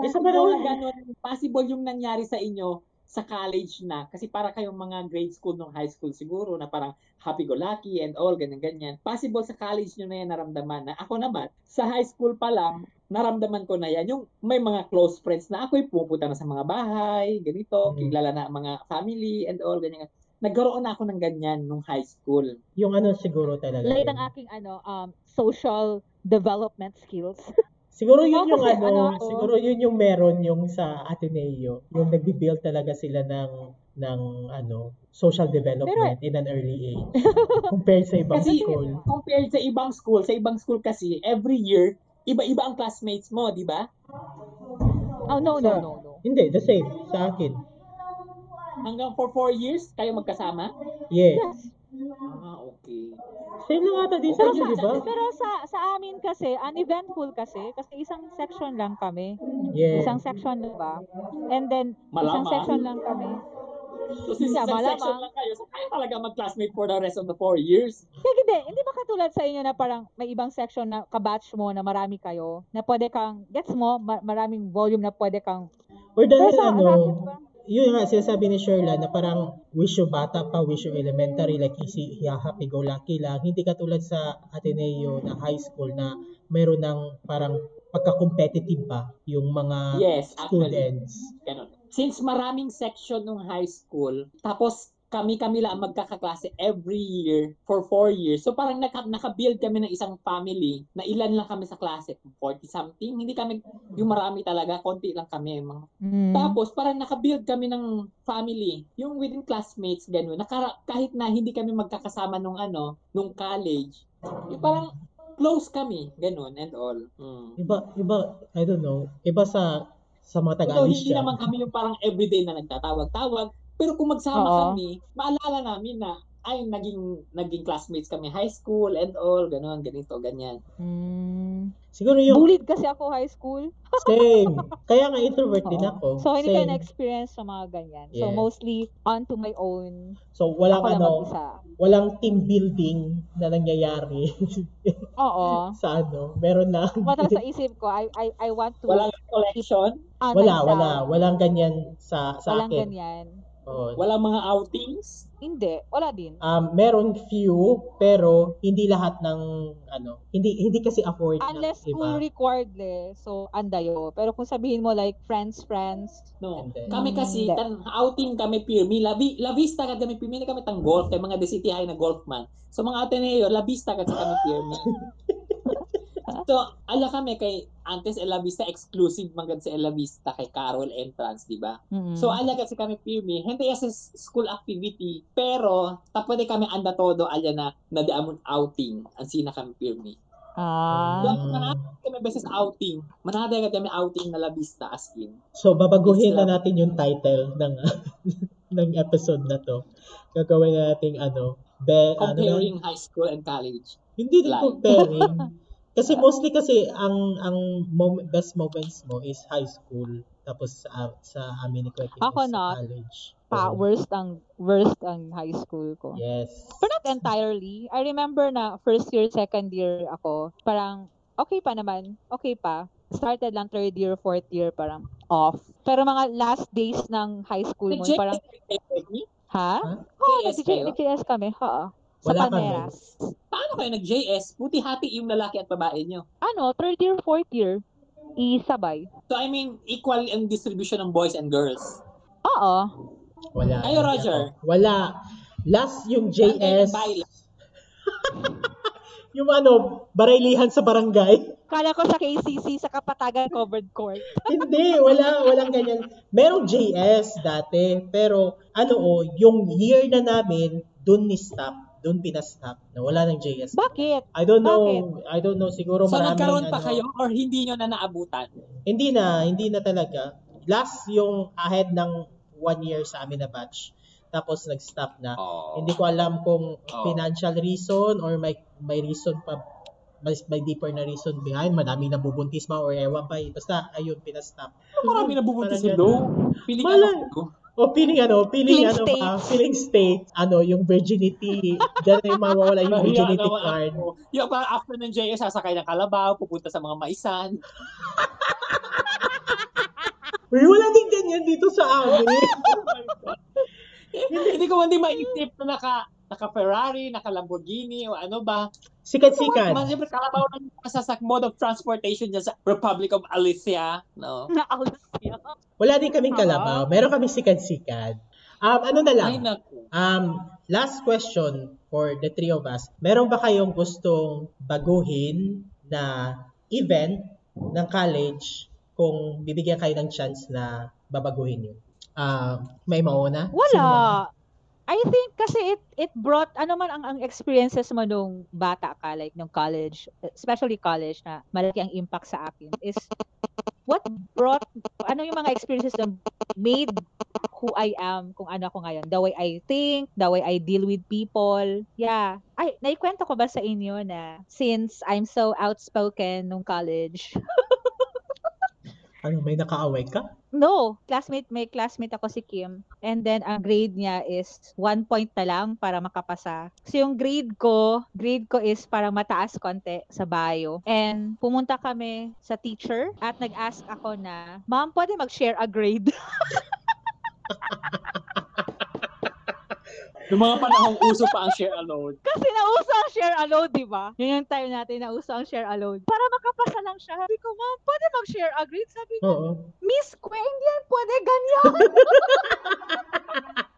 B: Possible ganun, possible yung nangyari sa inyo sa college na. Kasi para kayong mga grade school nung high school siguro na parang happy-go-lucky and all, ganyan-ganyan. Possible sa college nyo na yan naramdaman na ako naman, sa high school pa lang, naramdaman ko na yan. Yung may mga close friends na ako'y pupunta na sa mga bahay, ganito,
A: Mm.
B: kilala na ang mga family and all, ganyan. Nagkaroon na ako ng ganyan nung high school.
A: yung ano siguro talaga.
C: late ang aking ano, um, social development skills.
A: Siguro yun yung
C: kasi,
A: ano,
C: ano
A: siguro yun yung meron yung sa Ateneo, yung nagbi-build talaga sila ng ng ano, social development in an early age compared sa ibang
B: Kasi
A: school.
B: compared sa ibang school, sa ibang school kasi, every year, iba-iba ang classmates mo, di ba?
C: Oh, no, no, no, no.
A: Hindi, the same sa akin.
B: Hanggang for four years, kayo magkasama?
A: Yeah.
C: Yes.
B: Ah, okay.
A: Same lang ata din sa
C: Pero sa,
A: di ba?
C: pero sa sa amin kasi, uneventful kasi, kasi isang section lang kami.
A: Yeah.
C: Isang section lang ba? And then, isang
B: Malamang.
C: section lang kami.
B: So, since
C: Yeah,
B: isang
C: malamang.
B: section lang kayo, so kayo talaga mag-classmate for the rest of the four years.
C: Kaya hindi, hindi ba katulad sa inyo na parang may ibang section na kabatch mo na marami kayo, na pwede kang, gets mo, ma- maraming volume na pwede kang,
A: Or
C: pero
A: dahil
C: sa
A: ano,
C: racket ba?
A: Yun nga sinasabi ni Sherla na parang wish you bata pa, wish you elementary, like easy, yeah, happy go lucky lang. Hindi katulad sa Ateneo na high school na meron ng parang pagka-competitive ba yung mga
B: Yes, actually.
A: students.
B: Ganun. Since maraming section nung high school, tapos kami-kami lang ang magkakaklase every year for four years. So parang naka, naka-build kami ng isang family na ilan lang kami sa klase, 40 something. Hindi kami yung marami talaga, konti lang kami. Mga
C: Mm.
B: Tapos, parang nakabuild kami ng family. Yung within classmates, gano'n. Nakara- kahit na hindi kami magkakasama nung ano, nung college. Yung parang close kami, gano'n and all. Mm.
A: Iba, iba, I don't know, iba sa sa mga
B: Although, hindi
A: taga-Alicia.
B: naman kami yung parang everyday na nagtatawag-tawag. Pero kung magsama
C: Oo.
B: kami, maalala namin na ay naging naging classmates kami high school and all gano'n ganito ganyan
C: Mm.
A: Siguro yung
C: Bullied kasi ako high school.
A: same. Kaya nga introvert din
C: Oo.
A: ako.
C: So, hindi kayo
A: Same.
C: na-experience sa mga ganyan. So, mostly onto my own.
A: So walang
C: ako lang
A: ano,
C: mag-isa.
A: walang team building na nangyayari
C: Oo.
A: sa ano. Meron lang.
C: Mata sa isip ko, I, I, I want to
B: walang collection
C: on
A: Wala,
C: myself.
A: wala. Walang ganyan sa sa
C: Walang
A: akin.
C: ganyan.
A: Oo.
B: walang mga outings
C: Hindi. Wala din.
A: Um, meron few, pero hindi lahat ng, ano, hindi hindi kasi afford
C: Unless
A: ng
C: school
A: iba.
C: required eh. So, andayo. Pero kung sabihin mo like friends, friends.
B: No.
A: Hindi.
B: Kami kasi,
C: Hindi.
B: tan outing kami pirmi. Labi, la vista ka kami pirmi. kami tang golf. Kay mga The City High na golf man. So mga Ateneo, la vista kasi kami pirmi. so, ala kami kay antes El La Vista exclusive man sa El La Vista kay Carol Entrance, di ba?
C: Mm.
B: So ala kasi kami pirmi. Hindi kasi school activity. Pero, tapos kami anda todo ala na na di amon outing. Ang sina kami pirmi.
C: Ah.
B: Doon marami kami beses outing. Marami agad kami outing na labista as in.
A: So, babaguhin na natin yung title ng ng episode na to. Gagawin na natin ano, be, ano
B: Comparing high school and college.
A: Hindi din comparing. kasi mostly kasi ang ang mom- best moments mo is high school tapos sa sa amin ni Kweti
C: Ako not.
A: college.
C: Pa,
A: So,
C: worst ang worst ang high school ko.
A: Yes.
C: But not entirely. I remember na first year, second year ako, parang okay pa naman. Okay pa. Started lang third year, fourth year, parang off. Pero mga last days ng high school mo, parang, ha?
A: Ha?
C: Oo,
B: kayo?
C: nag-JS kami, ha? Sa
A: Wala kami.
C: Paneras.
B: Paano kayo nag-JS? Buti hati yung lalaki at babae nyo.
C: Ano, third year, fourth year, isabay.
B: So I mean, equal ang distribution ng boys and girls.
C: Oo.
A: Wala.
B: Ayo,
A: hindi
B: Roger.
A: Wala. Last yung JS. Yung ano, baraylihan sa barangay.
C: Kala ko sa KCC, sa Kapatagan Covered Court.
A: Hindi, wala, walang ganyan. Merong JS dati, pero ano o, yung year na namin, dun ni stop, dun pinastop, na wala ng JS.
C: Bakit?
A: I don't know, I don't know, siguro
B: So
A: maraming
B: nagkaroon pa
A: ano,
B: kayo or hindi nyo na naabutan?
A: Hindi na, hindi na talaga. Last yung ahead ng one year sa amin na batch. Tapos nag-stop na.
B: Oh.
A: Hindi ko alam kung
B: Oh.
A: financial reason or may may reason pa may, may deeper na reason behind. Madami nabubuntis ma or ewan pa. eh. Basta ayun, pinastop.
B: Marami na bubuntis
A: Parang
B: sa low. Piling
A: Malay.
B: ano ko.
A: O feeling ano, feeling,
C: Feeling
A: ano
C: state.
A: pa, feeling state, ano, yung virginity, diyan na yung mawawala yung virginity
B: naman
A: card.
B: ako. Yung parang after ng JS, sasakay ng kalabaw, pupunta sa mga maisan.
A: Uy, wala din ganyan dito sa amin.
B: Hindi ko hindi maisip na naka naka Ferrari, naka Lamborghini o ano ba.
A: Sikat-sikat.
B: Mas siyempre kalabaw yung sa mode of transportation dyan sa Republic of Alicia. No?
A: Wala din kaming kalabaw. Meron kaming sikat-sikat. Um, ano na lang?
B: Ay naku.
A: Um, last question for the three of us. Meron ba kayong gustong baguhin na event ng college kung bibigyan kayo ng chance na babaguhin yun? Ah, may mauna? Sino mauna?
C: Wala. I think kasi it it brought ano man ang, ang experiences mo nung bata ka like nung college, especially college na malaki ang impact sa akin is what brought ano yung mga experiences na made who I am kung ano ako ngayon. The way I think, the way I deal with people. Yeah. Ay, naikwento ko ba sa inyo na since I'm so outspoken nung college,
A: Ano, may nakaaway ka?
C: No, classmate, may classmate ako si Kim. And then, ang grade niya is one point na lang para makapasa. So, yung grade ko, grade ko is parang mataas konti sa bio. And pumunta kami sa teacher at nag-ask ako na, Ma'am, pwede mag-share a grade?
B: Noong mga panahong uso pa ang share alone.
C: Kasi nauso ang share alone, di ba? Yun yung time natin, nauso ang share alone. Para makapasa lang siya. Sabi ko, Ma'am, pwede mag-share a grade? Sabi ko,
A: Oo.
C: Miss Queen, hindi yan pwede ganyan.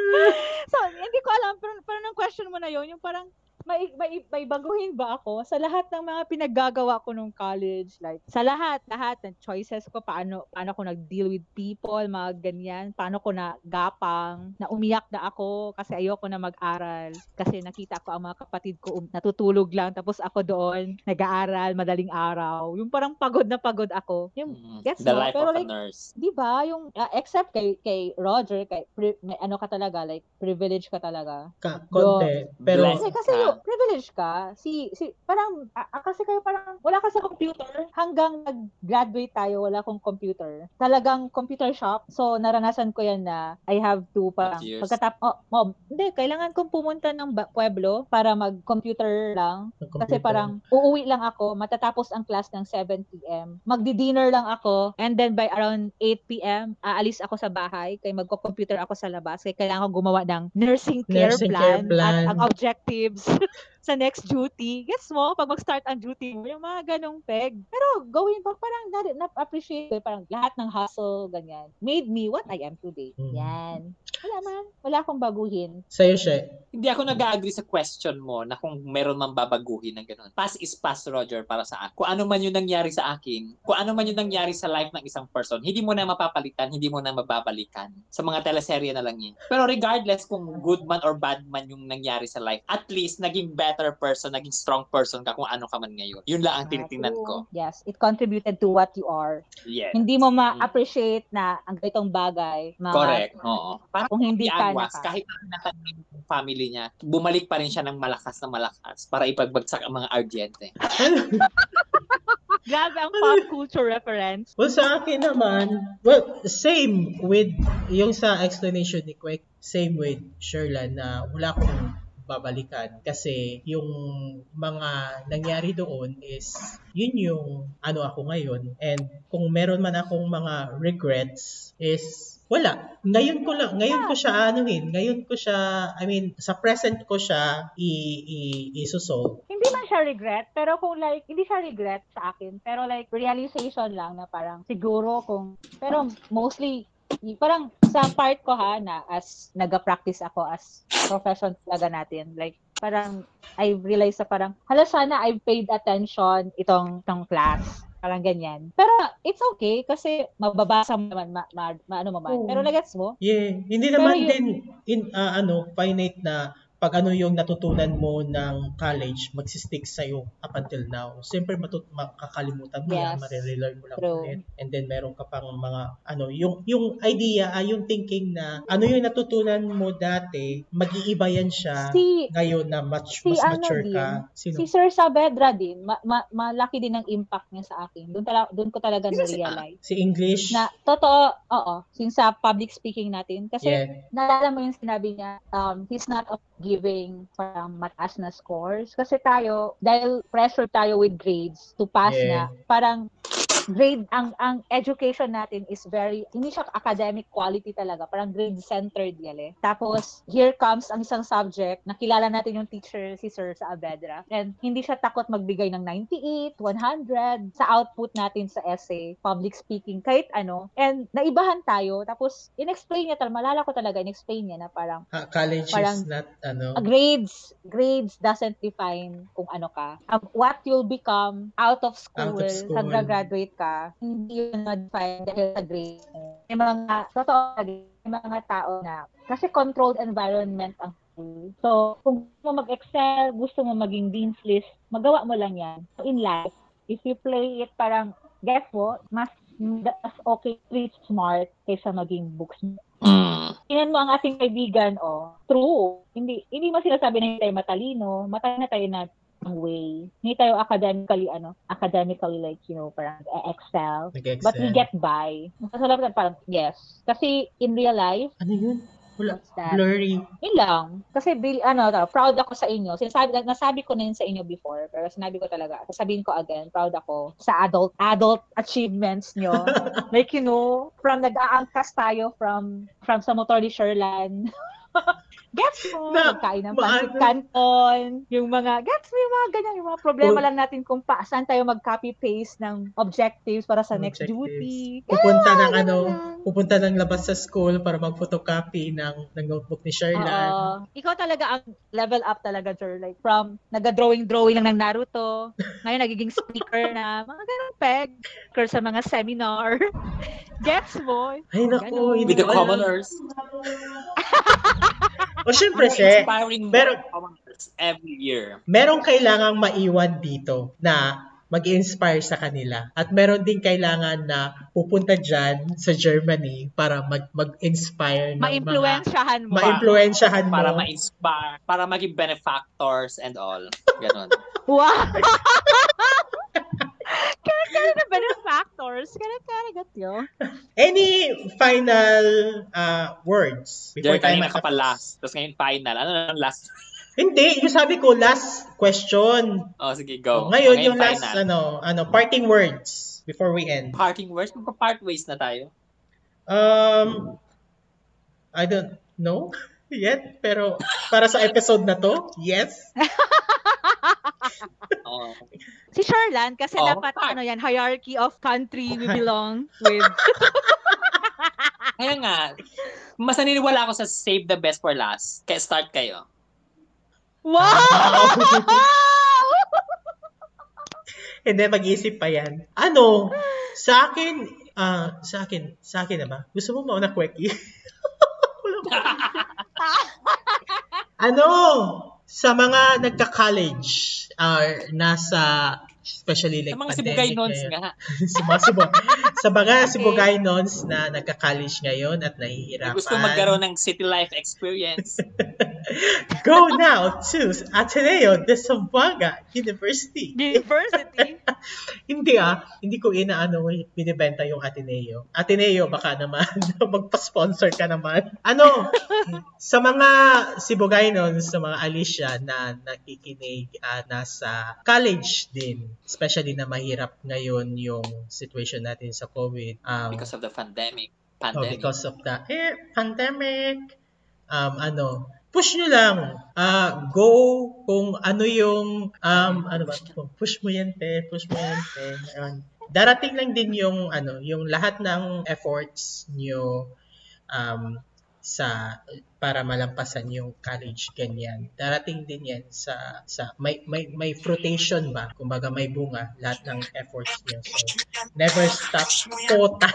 C: so, hindi ko alam, pero, pero nung question mo na yun, yung parang, may, may, may baguhin ba ako sa lahat ng mga pinaggagawa ko nung college? Like, sa lahat, lahat ng choices ko, paano, paano ko nag-deal with people, mga ganyan, paano ko na gapang, na umiyak na ako kasi ayoko na mag-aral. Kasi nakita ko ang mga kapatid ko um, natutulog lang, tapos ako doon, nag-aaral, madaling araw. Yung parang pagod na pagod ako. Yung,
B: Mm,
C: Gets
B: The
C: mo?
B: life
C: Pero
B: of a
C: like,
B: nurse.
C: di ba, yung, ah, except kay, kay Roger, kay, pri- may ano ka talaga, like, privilege ka talaga.
A: Ka, konti. Pero,
B: Bless.
C: Kasi, kasi
B: ka.
C: yung, privilege ka. Si, si, parang, ah, kasi kayo parang, wala ka sa computer. Hanggang nag-graduate tayo, wala akong computer. Talagang computer shop. So, naranasan ko yan na I have to parang,
B: Years.
C: pagkatap, oh, oh, hindi, kailangan kong pumunta ng ba- Pueblo para mag-computer lang.
A: ng
C: Kasi
A: computer.
C: parang uuwi lang ako, matatapos ang class ng 7 p.m. Magdi-dinner lang ako, and then by around 8 p.m., aalis ako sa bahay, kaya magko-computer ako sa labas, kaya kailangan ko gumawa ng nursing care,
A: Nursing care
C: plan,
A: plan.
C: at ang objectives sa next duty. Gets mo? Pag mag-start ang duty mo, yung mga ganong peg. Pero going back, parang na- na-appreciate ko, parang lahat ng hustle, ganyan, made me what I am today.
A: Mm.
C: Yan. Wala man. Wala akong baguhin.
A: Sa'yo siya.
B: Hindi ako nag-agree sa question mo na kung meron man babaguhin ng ganun. Pass is pass, Roger, para sa akin. Kung ano man yung nangyari sa akin, kung ano man yung nangyari sa life ng isang person, hindi mo na mapapalitan, hindi mo na mababalikan. Sa mga teleserye na lang yun. Pero regardless kung good man or bad man yung nangyari sa life, at least naging better person, naging strong person ka kung ano ka man ngayon. Yun lang ang tinitingnan ko.
C: Yes, it contributed to what you are.
B: Yes.
C: Hindi mo ma-appreciate na ang ganitong bagay. Ma-
B: Correct. Oo. Parang
C: Kung hindi ka
B: Agwas,
C: naka-
B: kahit na natanim family niya, bumalik pa rin siya ng malakas na malakas para ipagbagsak ang mga ardiente.
C: Grabe ang pop culture reference.
A: Well, sa akin naman, well, same with yung sa explanation ni Kwek, same with Sherlan na wala akong babalikan kasi yung mga nangyari doon is yun yung ano ako ngayon and kung meron man akong mga regrets is wala. Ngayon ko lang, ngayon ko siya anuhin, ngayon ko siya, I mean, sa present ko siya i, i, isusolve.
C: Hindi man siya regret, pero kung like, hindi siya regret sa akin, pero like, realization lang na parang siguro kung, pero mostly, parang sa part ko ha, na as nag-practice ako as profession talaga natin, like, parang I realized na parang, hala sana I've paid attention itong, itong class. Parang ganyan. Pero it's okay kasi mababasa mo naman, ma, ma, ma- ano mo man. Pero nagets mo?
A: Yeah, hindi
C: Pero
A: naman
C: yun-
A: din in ah, ano finite na pag ano yung natutunan mo ng college, magsistick sa'yo up until now. Siyempre, matut makakalimutan mo yan,
C: Yes.
A: marirelearn mo lang
C: True.
A: ulit. And then, meron ka pang mga, ano, yung, yung idea, ah, yung thinking na, ano yung natutunan mo dati, mag-iiba yan siya
C: Si,
A: ngayon na much,
C: si
A: mas
C: ano
A: mature
C: din,
A: ka. Sino?
C: Si Sir Saavedra din, ma- ma- malaki din ang impact niya sa akin. Doon, tala- doon ko talaga
B: Sino si-
C: na-realize.
A: Si English?
C: Na, totoo, oo, since sa public speaking natin. Kasi,
A: yeah.
C: naalala mo yung sinabi niya, um, he's not of giving parang mataas na scores. Kasi tayo, dahil pressure tayo with grades to pass
A: Yeah.
C: na, parang grade, ang ang education natin is very, hindi siya academic quality talaga, parang grade-centered yale. Tapos, here comes ang isang subject, nakilala natin yung teacher, si Sir Saavedra, and hindi siya takot magbigay ng 98, 100 sa output natin sa essay, public speaking, kahit ano. And naibahan tayo, tapos in-explain niya talaga, malala ko talaga, in-explain niya na parang
A: Ah, college
C: Parang-
A: is not, ano,
C: grades grades doesn't define kung ano ka. Um, what you'll become out of school,
A: Out of school.
C: graduate ka, hindi yun ma-define dahil sa grades mo. May mga, totoo, may mga tao na, kasi controlled environment ang school. So, kung gusto mo mag-excel, gusto mo maging dean's list, magawa mo lang yan. So, in life, if you play it parang, guess what, mas mas okay street smart kaysa maging books
B: Mm.
C: Tingnan mo ang ating kaibigan, oh, true. Hindi hindi mo sinasabi na hindi tayo matalino, matalino tayo na way. Hindi tayo academically, ano, academically like, you know, parang excel.
A: nag-excel.
C: But we get by. Masalamat parang, yes. Kasi in real life,
A: Ano yun?
C: That?
A: Blurry.
C: Yun lang. Kasi, ano, proud ako sa inyo. Sinasabi, nasabi ko na yun sa inyo before, pero sinabi ko talaga, sasabihin ko again, proud ako sa adult adult achievements nyo. like, you know, from nag-aangkas tayo from from sa motor ni Sherlan. gets mo,
A: Na-
C: nagkain ng pancit canton, yung mga, gets mo yung mga ganyan, yung mga problema
A: Oh.
C: lang natin kung pa, saan tayo mag-copy-paste ng objectives para sa next
A: Objectives.
C: duty.
A: Pupunta ng
C: ganun
A: ano,
C: lang.
A: pupunta ng labas sa school para mag-photocopy ng, ng notebook ni Sherlan.
C: Oo. Ikaw talaga ang level up talaga, Jer. Like, from nag-drawing-drawing lang ng Naruto, ngayon nagiging speaker na, mga ganun peg, speaker sa mga seminar. Gets mo?
A: Ay, naku, hindi
B: With the
A: ko alam.
B: commoners.
A: O syempre,
B: more commoners every year.
A: merong kailangang maiwan dito na mag inspire sa kanila. At meron din kailangan na pupunta dyan sa Germany para mag- mag-inspire ng mga...
C: Ma-influensyahan mo.
A: Ma-influensyahan mo.
B: Para ma-inspire, para maging benefactors and all. Ganon.
C: Wow! Kaya na benefactors. Kaya kaya gat yun.
A: Any final uh, words
B: Diyan
A: tayo
B: kanina ka pa last. Tapos ngayon final. Ano na ang last?
A: Hindi, yung sabi ko, last question.
B: Oh, sige, go.
A: Ngayon,
B: Oh,
A: yung last,
B: final.
A: ano, ano, parting words before we end.
B: Parting words? Magpa-part ways na tayo.
A: Um, I don't know yet, pero para sa episode na to, yes.
B: Oh.
C: Si Sherlan, kasi
B: Oh,
C: dapat,
B: part.
C: ano yan, hierarchy of country we belong with.
B: Kaya nga, Mas naniniwala ako sa save the best for last. Kaya start kayo.
C: Wow!
A: Hindi, mag-isip pa yan. Ano? Sa akin, ah, sa akin, sa akin na ba? Gusto mo mauna, Kweki? Wala ko. ano? Sa mga nagka-college, uh, nasa, especially like
B: Sa mga sibugay nons nga.
A: sa mga sibu, sa mga
C: Okay.
A: sibugay nons na nagka-college ngayon at nahihirapan.
B: Gusto magkaroon ng city life experience.
A: Go now to Ateneo de Zamboanga University.
C: University.
A: Hindi ah, hindi ko inaano binibenta yung Ateneo. Ateneo baka naman magpa-sponsor ka naman. Ano? sa mga Sibugay nun, sa mga Alicia na nakikinig ah, nasa college din, especially na mahirap ngayon yung situation natin sa COVID. Um,
B: because of the pandemic.
A: Oh,
B: Pandemic.
A: because of the eh, pandemic. Um, ano, push nyo lang. Ah, go kung ano yung, um, ano ba, kung push mo yan, te, push mo yan, te. Ayun. Darating lang din yung, ano, yung lahat ng efforts nyo um, sa para malampasan yung college ganyan. Darating din yan sa sa may may may fruitation ba? Kumbaga may bunga lahat ng efforts niyo. So never stop kota.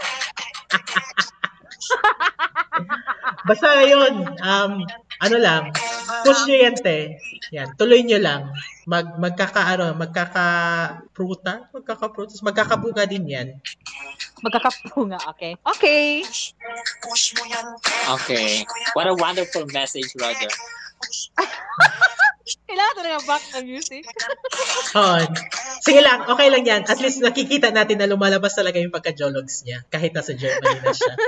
A: Basta yun, um, ano lang, push nyo yan, te. Yan, tuloy nyo lang. Mag, magkakaano, magkaka-pruta, magkaka-prutas, magkakabuga din yan.
C: Magkakapunga, okay. Okay.
B: Okay. What a wonderful message, Roger.
C: Kailangan talaga back ng music.
A: On. Sige lang, okay lang yan. At least nakikita natin na lumalabas talaga yung pagka-jologs niya. Kahit nasa Germany na siya.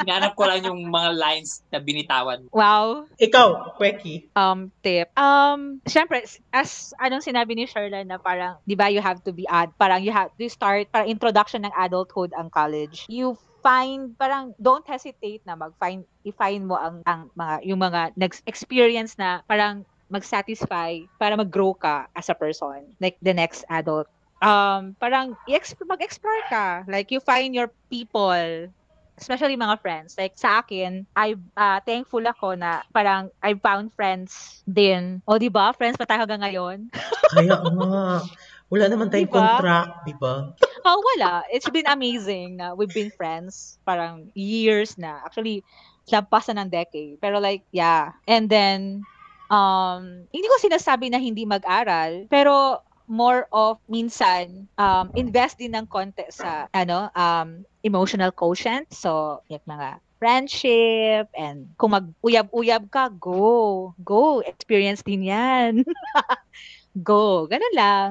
B: Hinanap ko lang yung mga lines na binitawan.
C: Wow.
A: Ikaw, Kweki.
C: um tip. Um syempre as anong sinabi ni Sherlan na parang 'di ba you have to be ad parang you have to start parang introduction ng adulthood ang college. You find parang don't hesitate na mag-find i-find mo ang ang mga yung mga next experience na parang mag-satisfy para mag-grow ka as a person like the next adult um parang mag-explore ka like you find your people especially mga friends. Like sa akin, I uh, thankful ako na parang I found friends din. O di ba? Friends pa tayo hanggang ngayon.
A: Kaya nga. Wala naman tayong
C: Diba?
A: contract, di ba?
C: Oh, wala. It's been amazing na we've been friends parang years na. Actually, lampasan ng decade. Pero like, yeah. And then, um, hindi ko sinasabi na hindi mag-aral, pero more of minsan um invest din ng konti sa ano um emotional quotient. So yung mga friendship and kung mag-uyab-uyab ka go. Go. Experience din yan. Go. Ganun lang.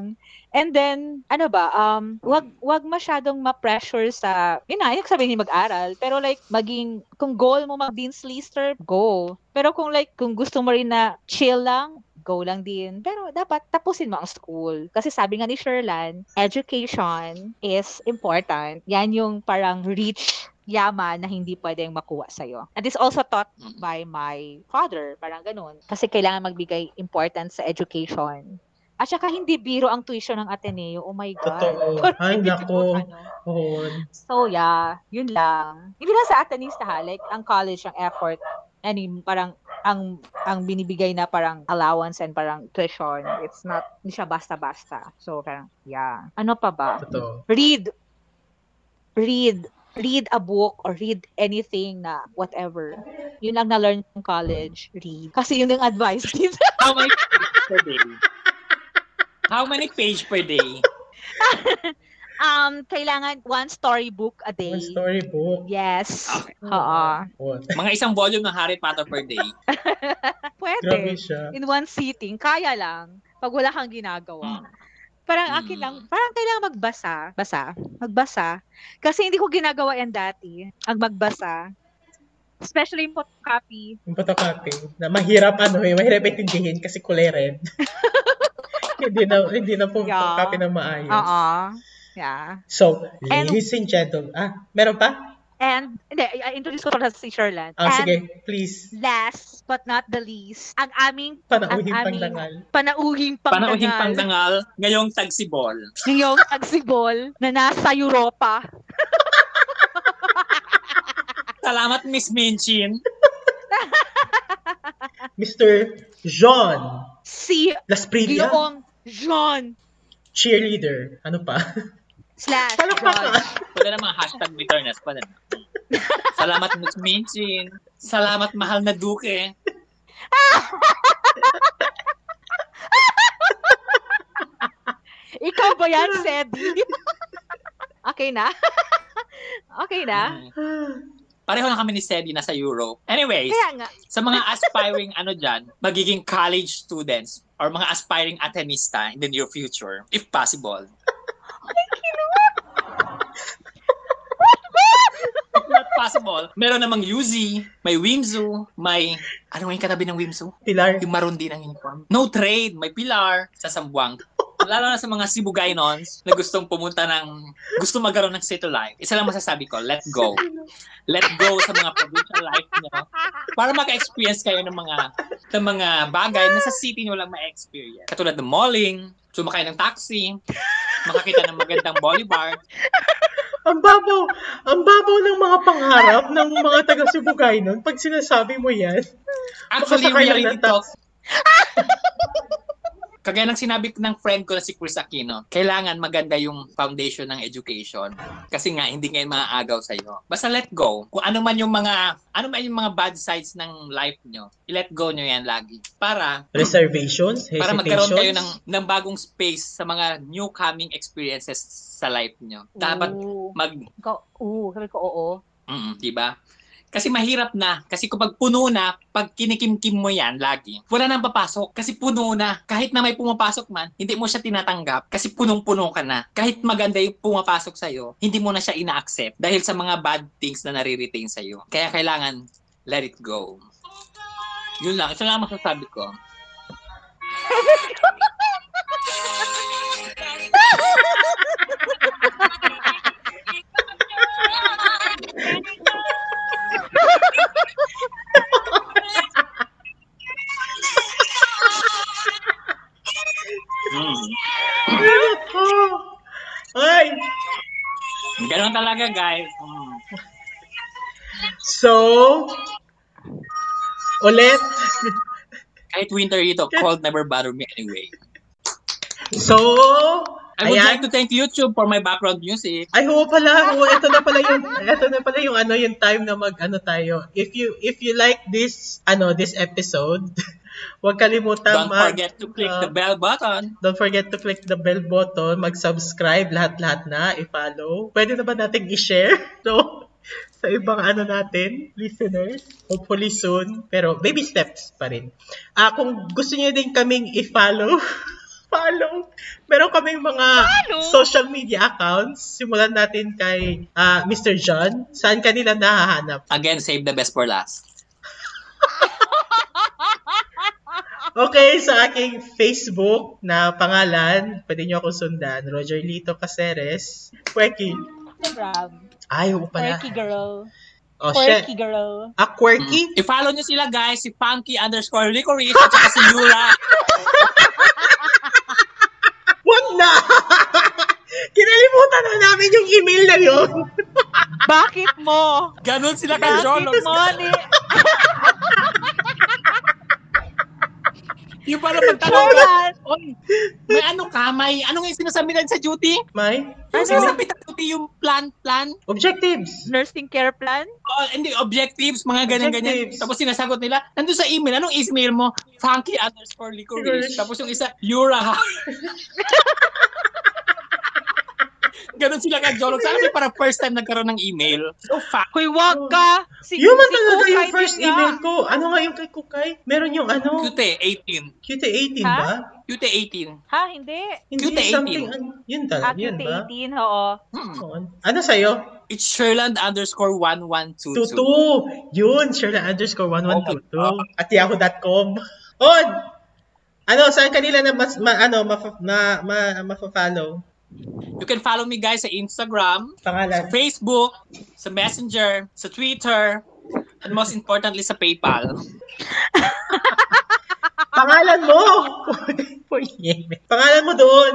C: And then, ano ba, um, wag, wag masyadong ma-pressure sa, yun na, yung sabihin mag-aral, pero like, maging, kung goal mo mag-dean's lister, go. Pero kung like, kung gusto mo rin na chill lang, go lang din. Pero dapat tapusin mo ang school. Kasi sabi nga ni Sherlan, education is important. Yan yung parang rich yaman na hindi pwedeng makuha sa'yo. And it's also taught by my father, parang ganun. Kasi kailangan magbigay importance sa education. At saka hindi biro ang tuition ng Ateneo. Oh my God.
A: Totoo. Ay, nako.
C: ko ano. So yeah, yun lang. Hindi lang sa Atenista ha, like ang college, ang effort, ano, parang ang ang binibigay na parang allowance and parang tuition, it's not, hindi siya basta-basta. So parang, yeah. Ano pa ba?
A: Totoo.
C: Read. Read. Read a book or read anything na whatever. Yun lang na-learn ng college. Read. Kasi yun yung advice.
B: How many pages per day? How many page per day?
C: um, kailangan one storybook a day.
A: One storybook.
C: Yes.
B: Okay.
C: Oo.
B: Mga isang volume ng Harry Potter per day.
C: Pwede. in one sitting, kaya lang. Pag wala kang ginagawa. Parang akin lang,
B: Mm.
C: parang kailangan magbasa. Basa. Magbasa. Kasi hindi ko ginagawa yan dati. Ang magbasa. Especially yung photocopy.
A: Yung photocopy, na mahirap ano eh, mahirap intindihin kasi kulay red. hindi na hindi na po
C: Yeah.
A: photocopy na maayos.
C: Oo. Yeah.
A: So,
C: And-
A: ladies and gentlemen, ah, meron pa?
C: And, hindi, introduce ko pala si Sherland.
A: Ah,
C: And
A: sige, please.
C: last but not the least, ang aming
A: Panauhin
C: ang
A: pang
C: aming
A: dangal.
C: panauhing
B: Panauhing
C: pangdangal
B: pangdangal, ngayong tagsibol.
C: ngayong tagsibol na nasa Europa.
B: Salamat, Miss Minchin.
A: Mr. John
C: Si
A: Las Privia,
C: Ginoong John
A: cheerleader. Ano pa?
C: slash
A: pa
C: John.
A: ka?
B: Pwede na mga hashtag bitterness. Pwede na. Salamat, Miss Minchin. Salamat, mahal na Duke.
C: Ikaw ba yan, Sedi? okay na? okay na?
B: Mm. Pareho na kami ni Sedi na sa Europe. Anyways, sa mga aspiring ano dyan, magiging college students or mga aspiring Atenista in the near future, if possible. if not possible, meron namang UZ, may Wimzu, may, ano yung katabi ng Wimzu?
A: Pilar.
B: Yung maroon din ang uniform. No trade, may Pilar sa Sambuang. Lalo na sa mga Cebu Gaynons na gustong pumunta ng, gusto magkaroon ng city life. Isa lang masasabi ko, let go. Let go sa mga provincial life nyo para maka-experience kayo ng mga ng mga bagay na sa city nyo lang ma-experience. Katulad ng malling, sumakay ng taxi, makakita ng magandang boulevard.
A: Ang babaw, ang babaw ng mga pangarap ng mga taga Sibugay nun. Pag sinasabi mo yan,
B: Actually, reality talk. Kagaya ng sinabi ng friend ko na si Chris Aquino, kailangan maganda yung foundation ng education. Kasi nga, hindi ngayon maaagaw sa iyo. Basta let go. Kung ano man yung mga, ano man yung mga bad sides ng life nyo, i-let go nyo yan lagi. Para,
A: reservations, hesitations.
B: para magkaroon kayo ng, ng bagong space sa mga new coming experiences sa life nyo. Dapat
C: Ooh.
B: mag,
C: oo, sabi ko oo.
B: Mm, di ba? Kasi mahirap na. Kasi kapag puno na, pag kinikimkim mo yan lagi, wala nang papasok. Kasi puno na. Kahit na may pumapasok man, hindi mo siya tinatanggap. Kasi punong-puno ka na. Kahit maganda yung pumapasok sa'yo, hindi mo na siya ina-accept dahil sa mga bad things na nare-retain sa'yo. Kaya kailangan, let it go. Yun lang. Ito lang ang masasabi ko. Ganun talaga, guys.
A: So, ulit.
B: Kahit winter dito, cold never bother me anyway.
A: So,
B: I would
A: Ayan.
B: like to thank YouTube for my background music.
A: Ay, oo pala. Oo, ito na pala yung ito na pala yung ano yung time na mag ano tayo. If you if you like this ano this episode, huwag kalimutan
B: Don't
A: mag
B: forget to click
A: uh,
B: the bell button.
A: Don't forget to click the bell button, mag-subscribe lahat-lahat na, i-follow. Pwede na ba nating i-share? No? Sa ibang ano natin, listeners. Hopefully soon. Pero baby steps pa rin. Ah, kung gusto niyo din kaming i-follow, follow. Meron kaming mga
C: Follow?
A: social media accounts. Simulan natin kay ah, Mr. John. Saan kanila nahahanap?
B: Again, save the best for last.
A: Okay, sa aking Facebook na pangalan, pwede niyo ako sundan. Roger Lito Caceres. Quirky.
C: Instagram.
A: Ay, oo pala.
C: Quirky girl.
A: Oh, shit.
C: Quirky girl.
A: Ah, quirky?
B: Mm. I-follow nyo sila guys, si Funky underscore Licorice at saka si Yura.
A: Wag na! Kinalimutan na namin yung email na yun.
C: Bakit mo?
B: Ganon sila ka
C: Bakit
B: Jolo.
C: mo?
B: Yung para pagtanong ka! Oy, may ano ka? May ano nga yung sinasabi natin sa duty?
A: May
B: Ano sinasabi sa duty yung plan, plan?
A: objectives.
C: Nursing care plan?
B: Oh, hindi, objectives, mga ganyan-ganyan.
A: Objectives.
B: Tapos sinasagot nila, nandun sa email, anong email mo? Funky underscore. Licorice. Tapos yung isa, Yura. Ganon sila ka Jolog. Sana may para first time nagkaroon ng email. So, fuck.
C: Hoy, wag ka! Si,
A: Yun man
C: si
A: talaga yung first
C: nga.
A: email ko. Ano nga yung kay Kukay? Meron yung ano?
B: QT 18.
A: QT18
C: Ha?
A: ba?
B: QT 18.
C: Ha, hindi.
A: Hindi
B: QT18.
A: something. Ano, yun talaga.
C: Ah,
A: Yun ba?
C: QT18, oo.
B: Hmm.
A: Ano sa'yo?
B: It's Sherland underscore 1122.
A: Tutu. Yun, Shirley underscore
B: Oh my
A: 1122. At yahoo.com. On! Ano, saan kanila na mas, ma, ano, ma, ma, ma, ma-follow?
B: You can follow me guys sa Instagram, sa
A: Pangalan.
B: Facebook, sa Messenger, sa Twitter, and most importantly sa PayPal.
A: Pangalan mo! Pangalan mo doon.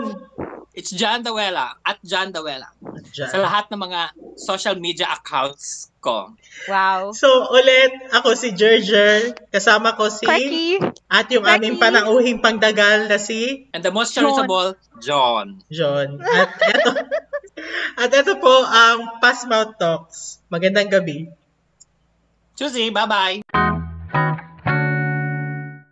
B: It's John Dawela at John Dawela sa lahat ng mga social media accounts ko.
C: Wow.
A: So, ulit, ako si Gerger. Kasama ko si...
C: Quirky.
A: At yung
C: Becky.
A: aming panauhing pangdagal na si
B: And the most charitable, John.
A: John. At eto, at eto po ang Pass Mouth Talks. Magandang gabi.
B: Susie, bye-bye.